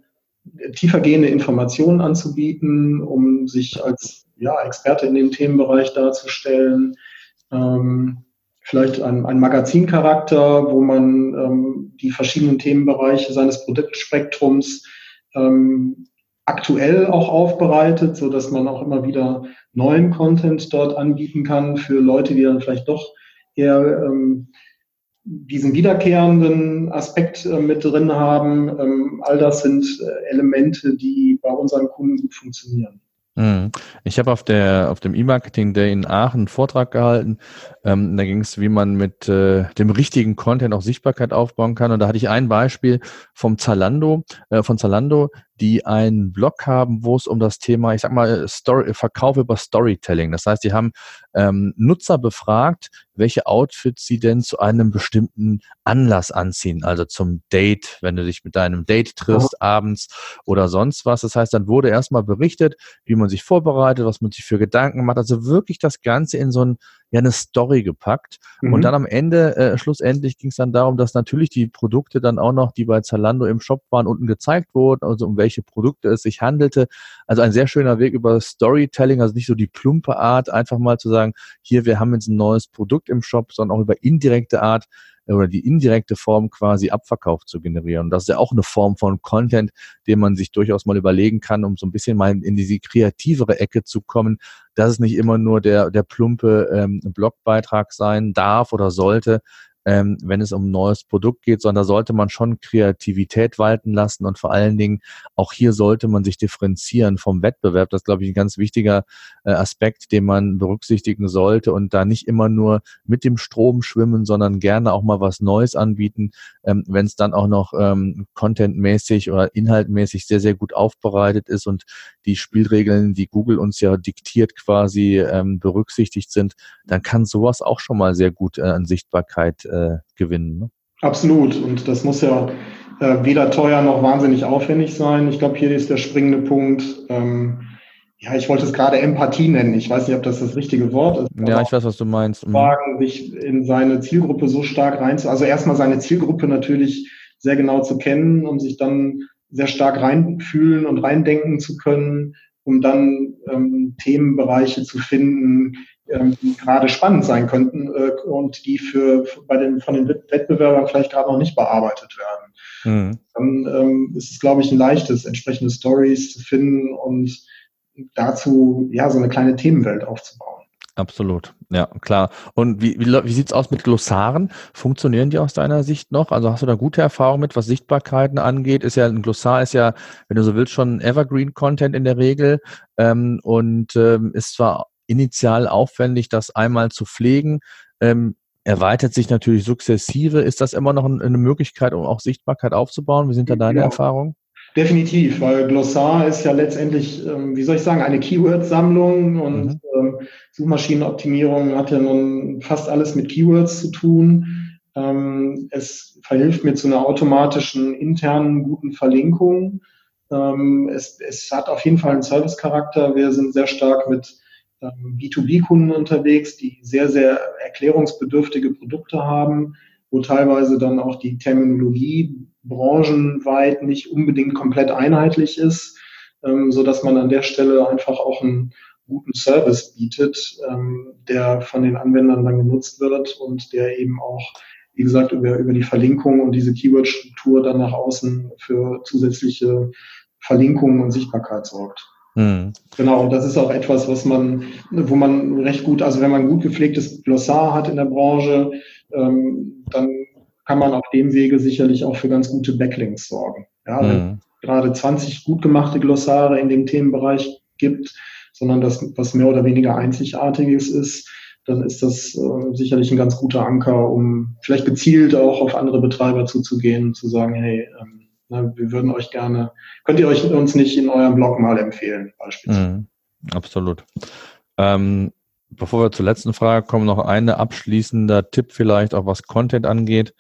tiefergehende Informationen anzubieten, um sich als ja, Experte in dem Themenbereich darzustellen. Ähm, vielleicht ein, ein Magazincharakter, wo man ähm, die verschiedenen Themenbereiche seines Produktspektrums ähm, aktuell auch aufbereitet, so dass man auch immer wieder neuen Content dort anbieten kann für Leute, die dann vielleicht doch eher ähm, diesen wiederkehrenden Aspekt äh, mit drin haben. Ähm, all das sind äh, Elemente, die bei unseren Kunden gut funktionieren. Mhm. Ich habe auf der auf dem E-Marketing Day in Aachen einen Vortrag gehalten. Ähm, da ging es, wie man mit äh, dem richtigen Content auch Sichtbarkeit aufbauen kann. Und da hatte ich ein Beispiel vom Zalando, äh, von Zalando, die einen Blog haben, wo es um das Thema, ich sag mal, Story, Verkauf über Storytelling. Das heißt, die haben ähm, Nutzer befragt, welche Outfits sie denn zu einem bestimmten Anlass anziehen. Also zum Date, wenn du dich mit deinem Date triffst, oh. abends oder sonst was. Das heißt, dann wurde erstmal berichtet, wie man sich vorbereitet, was man sich für Gedanken macht. Also wirklich das Ganze in so ein ja eine Story gepackt. Mhm. Und dann am Ende, äh, schlussendlich ging es dann darum, dass natürlich die Produkte dann auch noch, die bei Zalando im Shop waren, unten gezeigt wurden, also um welche Produkte es sich handelte. Also ein sehr schöner Weg über Storytelling, also nicht so die plumpe Art, einfach mal zu sagen, hier, wir haben jetzt ein neues Produkt im Shop, sondern auch über indirekte Art, oder die indirekte Form quasi Abverkauf zu generieren. das ist ja auch eine Form von Content, den man sich durchaus mal überlegen kann, um so ein bisschen mal in diese kreativere Ecke zu kommen, dass es nicht immer nur der, der plumpe ähm, Blogbeitrag sein darf oder sollte, ähm, wenn es um ein neues Produkt geht, sondern da sollte man schon Kreativität walten lassen und vor allen Dingen auch hier sollte man sich differenzieren vom Wettbewerb. Das ist, glaube ich, ein ganz wichtiger äh, Aspekt, den man berücksichtigen sollte und da nicht immer nur mit dem Strom schwimmen, sondern gerne auch mal was Neues anbieten, ähm, wenn es dann auch noch ähm, contentmäßig oder inhaltmäßig sehr, sehr gut aufbereitet ist und die Spielregeln, die Google uns ja diktiert, quasi ähm, berücksichtigt sind, dann kann sowas auch schon mal sehr gut äh, an Sichtbarkeit äh, gewinnen. Ne? Absolut. Und das muss ja äh, weder teuer noch wahnsinnig aufwendig sein. Ich glaube, hier ist der springende Punkt. Ähm, ja, ich wollte es gerade Empathie nennen. Ich weiß nicht, ob das das richtige Wort ist. Ja, ich weiß, was du meinst. Mhm. Fragen, sich in seine Zielgruppe so stark reinzu, also erstmal seine Zielgruppe natürlich sehr genau zu kennen, um sich dann sehr stark reinfühlen und reindenken zu können, um dann ähm, Themenbereiche zu finden, ähm, gerade spannend sein könnten äh, und die für, für, bei den, von den Wettbewerbern vielleicht gerade noch nicht bearbeitet werden. Mhm. Dann ähm, ist es, glaube ich, ein leichtes, entsprechende Stories zu finden und dazu ja so eine kleine Themenwelt aufzubauen. Absolut, ja, klar. Und wie, wie, wie sieht es aus mit Glossaren? Funktionieren die aus deiner Sicht noch? Also hast du da gute Erfahrungen mit, was Sichtbarkeiten angeht? Ist ja ein Glossar ist ja, wenn du so willst, schon Evergreen-Content in der Regel ähm, und ähm, ist zwar initial aufwendig, das einmal zu pflegen. Ähm, erweitert sich natürlich sukzessive. Ist das immer noch eine Möglichkeit, um auch Sichtbarkeit aufzubauen? Wie sind da deine ja, Erfahrungen? Definitiv, weil Glossar ist ja letztendlich, ähm, wie soll ich sagen, eine Keyword-Sammlung und mhm. ähm, Suchmaschinenoptimierung hat ja nun fast alles mit Keywords zu tun. Ähm, es verhilft mir zu einer automatischen internen guten Verlinkung. Ähm, es, es hat auf jeden Fall einen Service-Charakter. Wir sind sehr stark mit B2B-Kunden unterwegs, die sehr, sehr erklärungsbedürftige Produkte haben, wo teilweise dann auch die Terminologie branchenweit nicht unbedingt komplett einheitlich ist, ähm, so dass man an der Stelle einfach auch einen guten Service bietet, ähm, der von den Anwendern dann genutzt wird und der eben auch, wie gesagt, über, über die Verlinkung und diese Keyword-Struktur dann nach außen für zusätzliche Verlinkungen und Sichtbarkeit sorgt. Mhm. Genau, und das ist auch etwas, was man, wo man recht gut, also wenn man ein gut gepflegtes Glossar hat in der Branche, ähm, dann kann man auf dem Wege sicherlich auch für ganz gute Backlinks sorgen. Ja, wenn mhm. gerade 20 gut gemachte Glossare in dem Themenbereich gibt, sondern das, was mehr oder weniger Einzigartiges ist, dann ist das äh, sicherlich ein ganz guter Anker, um vielleicht gezielt auch auf andere Betreiber zuzugehen und zu sagen, hey, ähm, wir würden euch gerne, könnt ihr euch uns nicht in eurem Blog mal empfehlen, beispielsweise. Mhm, absolut. Ähm, bevor wir zur letzten Frage kommen, noch ein abschließender Tipp vielleicht, auch was Content angeht.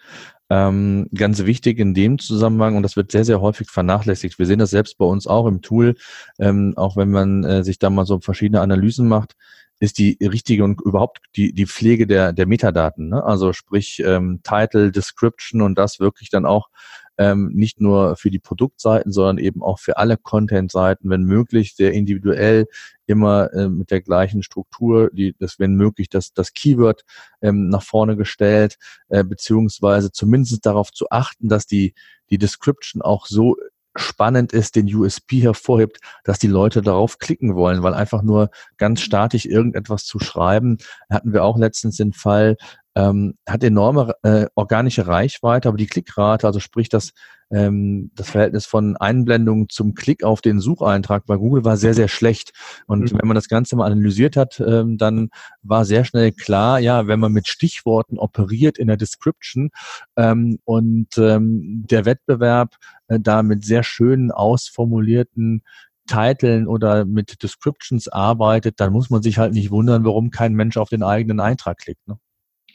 Ähm, ganz wichtig in dem Zusammenhang, und das wird sehr, sehr häufig vernachlässigt. Wir sehen das selbst bei uns auch im Tool, ähm, auch wenn man äh, sich da mal so verschiedene Analysen macht, ist die richtige und überhaupt die, die Pflege der, der Metadaten. Ne? Also sprich ähm, Title, Description und das wirklich dann auch ähm, nicht nur für die Produktseiten, sondern eben auch für alle Content-Seiten, wenn möglich, sehr individuell, immer äh, mit der gleichen Struktur, die, das, wenn möglich, das, das Keyword ähm, nach vorne gestellt, äh, beziehungsweise zumindest darauf zu achten, dass die, die Description auch so spannend ist, den USP hervorhebt, dass die Leute darauf klicken wollen, weil einfach nur ganz statisch irgendetwas zu schreiben, hatten wir auch letztens den Fall, ähm, hat enorme äh, organische Reichweite, aber die Klickrate, also sprich das, ähm, das Verhältnis von Einblendung zum Klick auf den Sucheintrag bei Google war sehr, sehr schlecht. Und mhm. wenn man das Ganze mal analysiert hat, ähm, dann war sehr schnell klar, ja, wenn man mit Stichworten operiert in der Description ähm, und ähm, der Wettbewerb äh, da mit sehr schönen ausformulierten Titeln oder mit Descriptions arbeitet, dann muss man sich halt nicht wundern, warum kein Mensch auf den eigenen Eintrag klickt. Ne?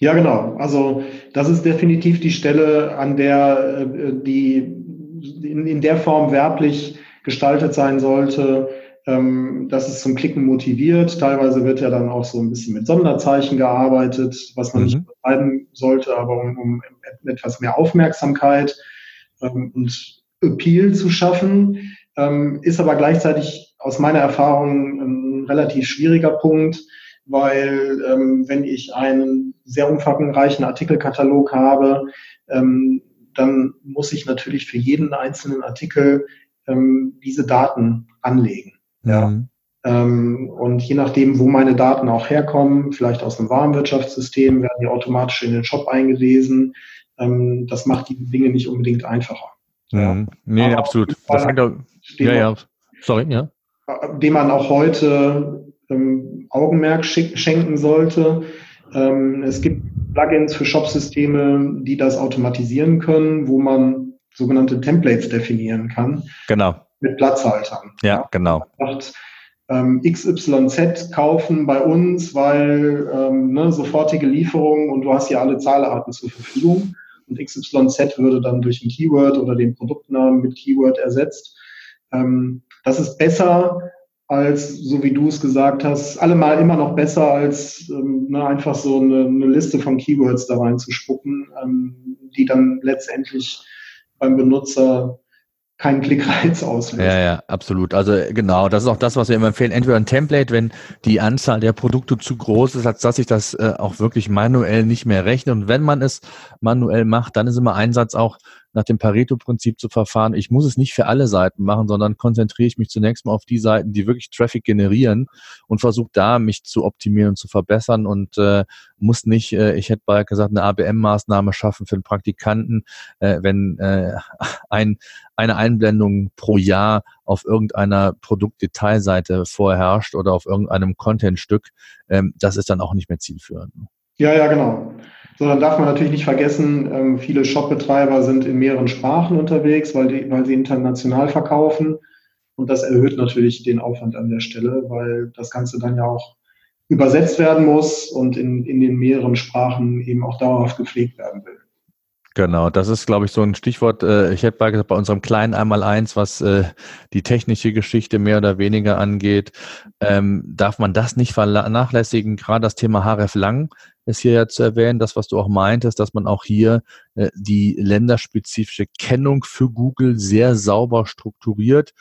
Ja, genau. Also das ist definitiv die Stelle, an der äh, die in, in der Form werblich gestaltet sein sollte, ähm, dass es zum Klicken motiviert. Teilweise wird ja dann auch so ein bisschen mit Sonderzeichen gearbeitet, was man mhm. nicht betreiben sollte, aber um, um etwas mehr Aufmerksamkeit ähm, und Appeal zu schaffen, ähm, ist aber gleichzeitig aus meiner Erfahrung ein relativ schwieriger Punkt, weil ähm, wenn ich einen sehr umfangreichen Artikelkatalog habe, ähm, dann muss ich natürlich für jeden einzelnen Artikel ähm, diese Daten anlegen. Ja. Mhm. Ähm, und je nachdem, wo meine Daten auch herkommen, vielleicht aus einem Warenwirtschaftssystem, werden die automatisch in den Shop eingelesen. Ähm, das macht die Dinge nicht unbedingt einfacher. Mhm. Ja. Nee, Aber absolut. Auch, ja, ja. Sorry, ja. Dem man auch heute ähm, Augenmerk schenken sollte. Ähm, es gibt Plugins für Shop-Systeme, die das automatisieren können, wo man sogenannte Templates definieren kann. Genau. Mit Platzhaltern. Ja, genau. Sagt, ähm, XYZ kaufen bei uns, weil ähm, ne, sofortige Lieferung und du hast ja alle Zahlarten zur Verfügung. Und XYZ würde dann durch ein Keyword oder den Produktnamen mit Keyword ersetzt. Ähm, das ist besser als, so wie du es gesagt hast, allemal immer noch besser, als ähm, ne, einfach so eine, eine, Liste von Keywords da reinzuspucken, ähm, die dann letztendlich beim Benutzer keinen Klickreiz auslöst. Ja, ja, absolut. Also genau, das ist auch das, was wir immer empfehlen. Entweder ein Template, wenn die Anzahl der Produkte zu groß ist, als dass sich das äh, auch wirklich manuell nicht mehr rechnet. Und wenn man es manuell macht, dann ist immer Einsatz auch nach dem Pareto-Prinzip zu verfahren. Ich muss es nicht für alle Seiten machen, sondern konzentriere ich mich zunächst mal auf die Seiten, die wirklich Traffic generieren und versuche da mich zu optimieren und zu verbessern und äh, muss nicht, äh, ich hätte bald gesagt, eine ABM-Maßnahme schaffen für den Praktikanten, äh, wenn äh, ein, eine Einblendung pro Jahr auf irgendeiner Produktdetailseite vorherrscht oder auf irgendeinem Contentstück, ähm, das ist dann auch nicht mehr zielführend. Ja, ja, genau. So, dann darf man natürlich nicht vergessen, ähm, viele Shopbetreiber sind in mehreren Sprachen unterwegs, weil, die, weil sie international verkaufen. Und das erhöht natürlich den Aufwand an der Stelle, weil das Ganze dann ja auch übersetzt werden muss und in, in den mehreren Sprachen eben auch dauerhaft gepflegt werden will. Genau, das ist, glaube ich, so ein Stichwort. Äh, ich hätte gesagt, bei unserem kleinen Einmaleins, was äh, die technische Geschichte mehr oder weniger angeht, ähm, darf man das nicht vernachlässigen. Gerade das Thema HRF Lang ist hier ja zu erwähnen, das, was du auch meintest, dass man auch hier äh, die länderspezifische Kennung für Google sehr sauber strukturiert.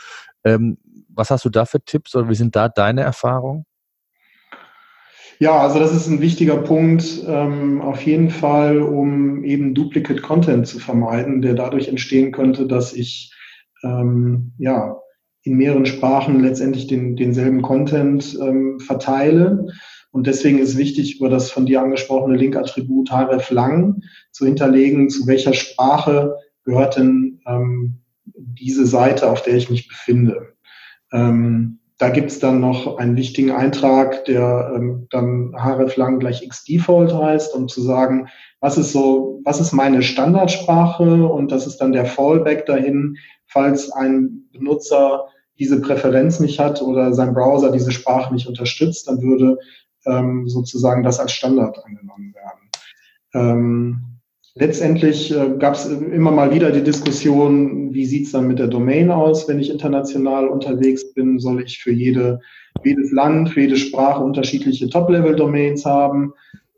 Ähm, was hast du da für Tipps oder wie sind da deine Erfahrungen? Ja, also das ist ein wichtiger Punkt, ähm, auf jeden Fall, um eben Duplicate Content zu vermeiden, der dadurch entstehen könnte, dass ich ähm, ja in mehreren Sprachen letztendlich den, denselben Content ähm, verteile. Und deswegen ist wichtig, über das von dir angesprochene Link-Attribut href lang zu hinterlegen, zu welcher Sprache gehört denn ähm, diese Seite, auf der ich mich befinde. Ähm, da gibt es dann noch einen wichtigen Eintrag, der ähm, dann href lang gleich xdefault heißt, um zu sagen, was ist so, was ist meine Standardsprache und das ist dann der Fallback dahin, falls ein Benutzer diese Präferenz nicht hat oder sein Browser diese Sprache nicht unterstützt, dann würde ähm, sozusagen das als Standard angenommen werden. Ähm, Letztendlich äh, gab es immer mal wieder die Diskussion, wie sieht es dann mit der Domain aus, wenn ich international unterwegs bin? Soll ich für jede, jedes Land, für jede Sprache unterschiedliche Top-Level-Domains haben?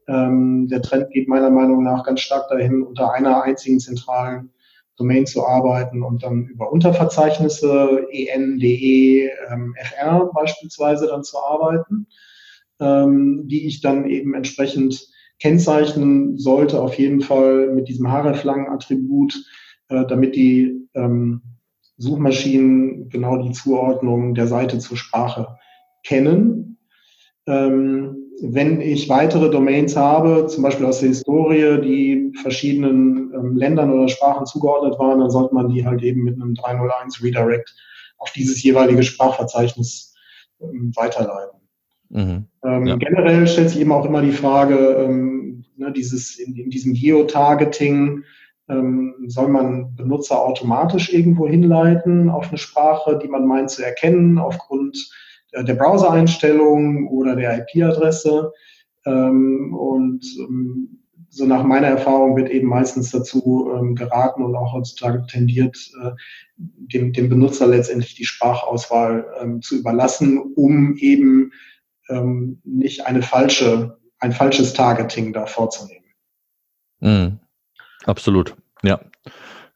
Ähm, der Trend geht meiner Meinung nach ganz stark dahin, unter einer einzigen zentralen Domain zu arbeiten und dann über Unterverzeichnisse, en, de, ähm, fr beispielsweise dann zu arbeiten, ähm, die ich dann eben entsprechend kennzeichnen sollte, auf jeden Fall mit diesem href-lang-Attribut, äh, damit die ähm, Suchmaschinen genau die Zuordnung der Seite zur Sprache kennen. Ähm, wenn ich weitere Domains habe, zum Beispiel aus der Historie, die verschiedenen ähm, Ländern oder Sprachen zugeordnet waren, dann sollte man die halt eben mit einem 301 Redirect auf dieses jeweilige Sprachverzeichnis ähm, weiterleiten. Mhm. Ähm, ja. Generell stellt sich eben auch immer die Frage, ähm, ne, dieses, in, in diesem Geotargeting, ähm, soll man Benutzer automatisch irgendwo hinleiten auf eine Sprache, die man meint zu erkennen aufgrund äh, der Browser-Einstellungen oder der IP-Adresse. Ähm, und ähm, so nach meiner Erfahrung wird eben meistens dazu ähm, geraten und auch heutzutage tendiert, äh, dem, dem Benutzer letztendlich die Sprachauswahl ähm, zu überlassen, um eben ähm, nicht eine falsche, ein falsches Targeting da vorzunehmen. Mhm. Absolut, ja.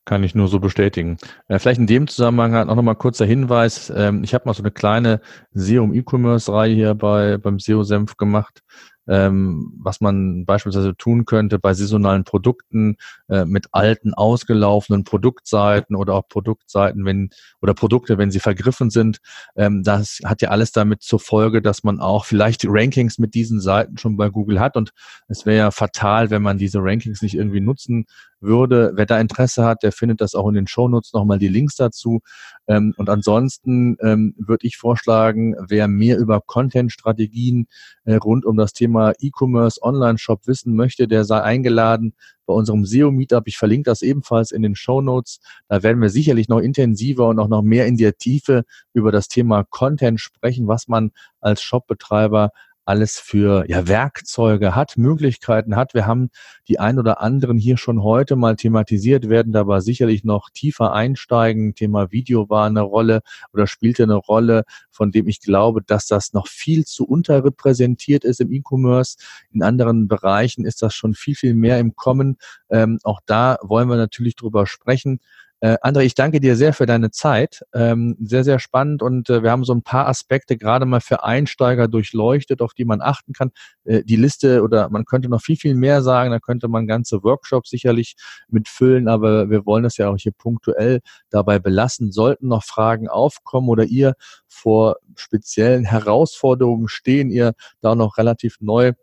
Kann ich nur so bestätigen. Äh, vielleicht in dem Zusammenhang auch nochmal kurzer Hinweis. Ähm, ich habe mal so eine kleine SEO im E-Commerce-Reihe hier bei, beim SEO-Senf gemacht ähm, was man beispielsweise tun könnte bei saisonalen Produkten äh, mit alten, ausgelaufenen Produktseiten oder auch Produktseiten, wenn oder Produkte, wenn sie vergriffen sind. Ähm, das hat ja alles damit zur Folge, dass man auch vielleicht Rankings mit diesen Seiten schon bei Google hat und es wäre ja fatal, wenn man diese Rankings nicht irgendwie nutzen würde. Wer da Interesse hat, der findet das auch in den Shownotes nochmal die Links dazu. Ähm, und ansonsten ähm, würde ich vorschlagen, wer mehr über Content-Strategien äh, rund um das Thema E-Commerce, Online-Shop wissen möchte, der sei eingeladen bei unserem SEO-Meetup. Ich verlinke das ebenfalls in den Shownotes. Da werden wir sicherlich noch intensiver und auch noch mehr in der Tiefe über das Thema Content sprechen, was man als Shopbetreiber alles für ja, Werkzeuge hat, Möglichkeiten hat. Wir haben die ein oder anderen hier schon heute mal thematisiert, werden dabei sicherlich noch tiefer einsteigen. Thema Video war eine Rolle oder spielte eine Rolle, von dem ich glaube, dass das noch viel zu unterrepräsentiert ist im E-Commerce. In anderen Bereichen ist das schon viel, viel mehr im Kommen. Ähm, auch da wollen wir natürlich drüber sprechen. Äh, André, ich danke dir sehr für deine Zeit. Ähm, sehr, sehr spannend und äh, wir haben so ein paar Aspekte gerade mal für Einsteiger durchleuchtet, auf die man achten kann. Äh, die Liste oder man könnte noch viel, viel mehr sagen, da könnte man ganze Workshops sicherlich mitfüllen, aber wir wollen das ja auch hier punktuell dabei belassen. Sollten noch Fragen aufkommen oder ihr vor speziellen Herausforderungen stehen, ihr da noch relativ neu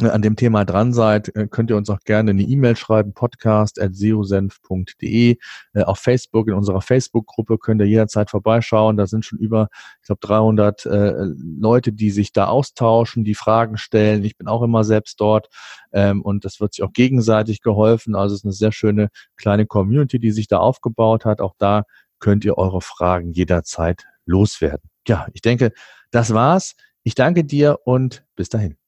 an dem Thema dran seid, äh, könnt ihr uns auch gerne eine E-Mail schreiben, podcast.seosenf.de. Äh, auf Facebook, in unserer Facebook-Gruppe könnt ihr jederzeit vorbeischauen. Da sind schon über, ich glaube, 300 äh, Leute, die sich da austauschen, die Fragen stellen. Ich bin auch immer selbst dort ähm, und das wird sich auch gegenseitig geholfen. Also es ist eine sehr schöne kleine Community, die sich da aufgebaut hat. Auch da könnt ihr eure Fragen jederzeit loswerden. Ja, ich denke, das war's. Ich danke dir und bis dahin.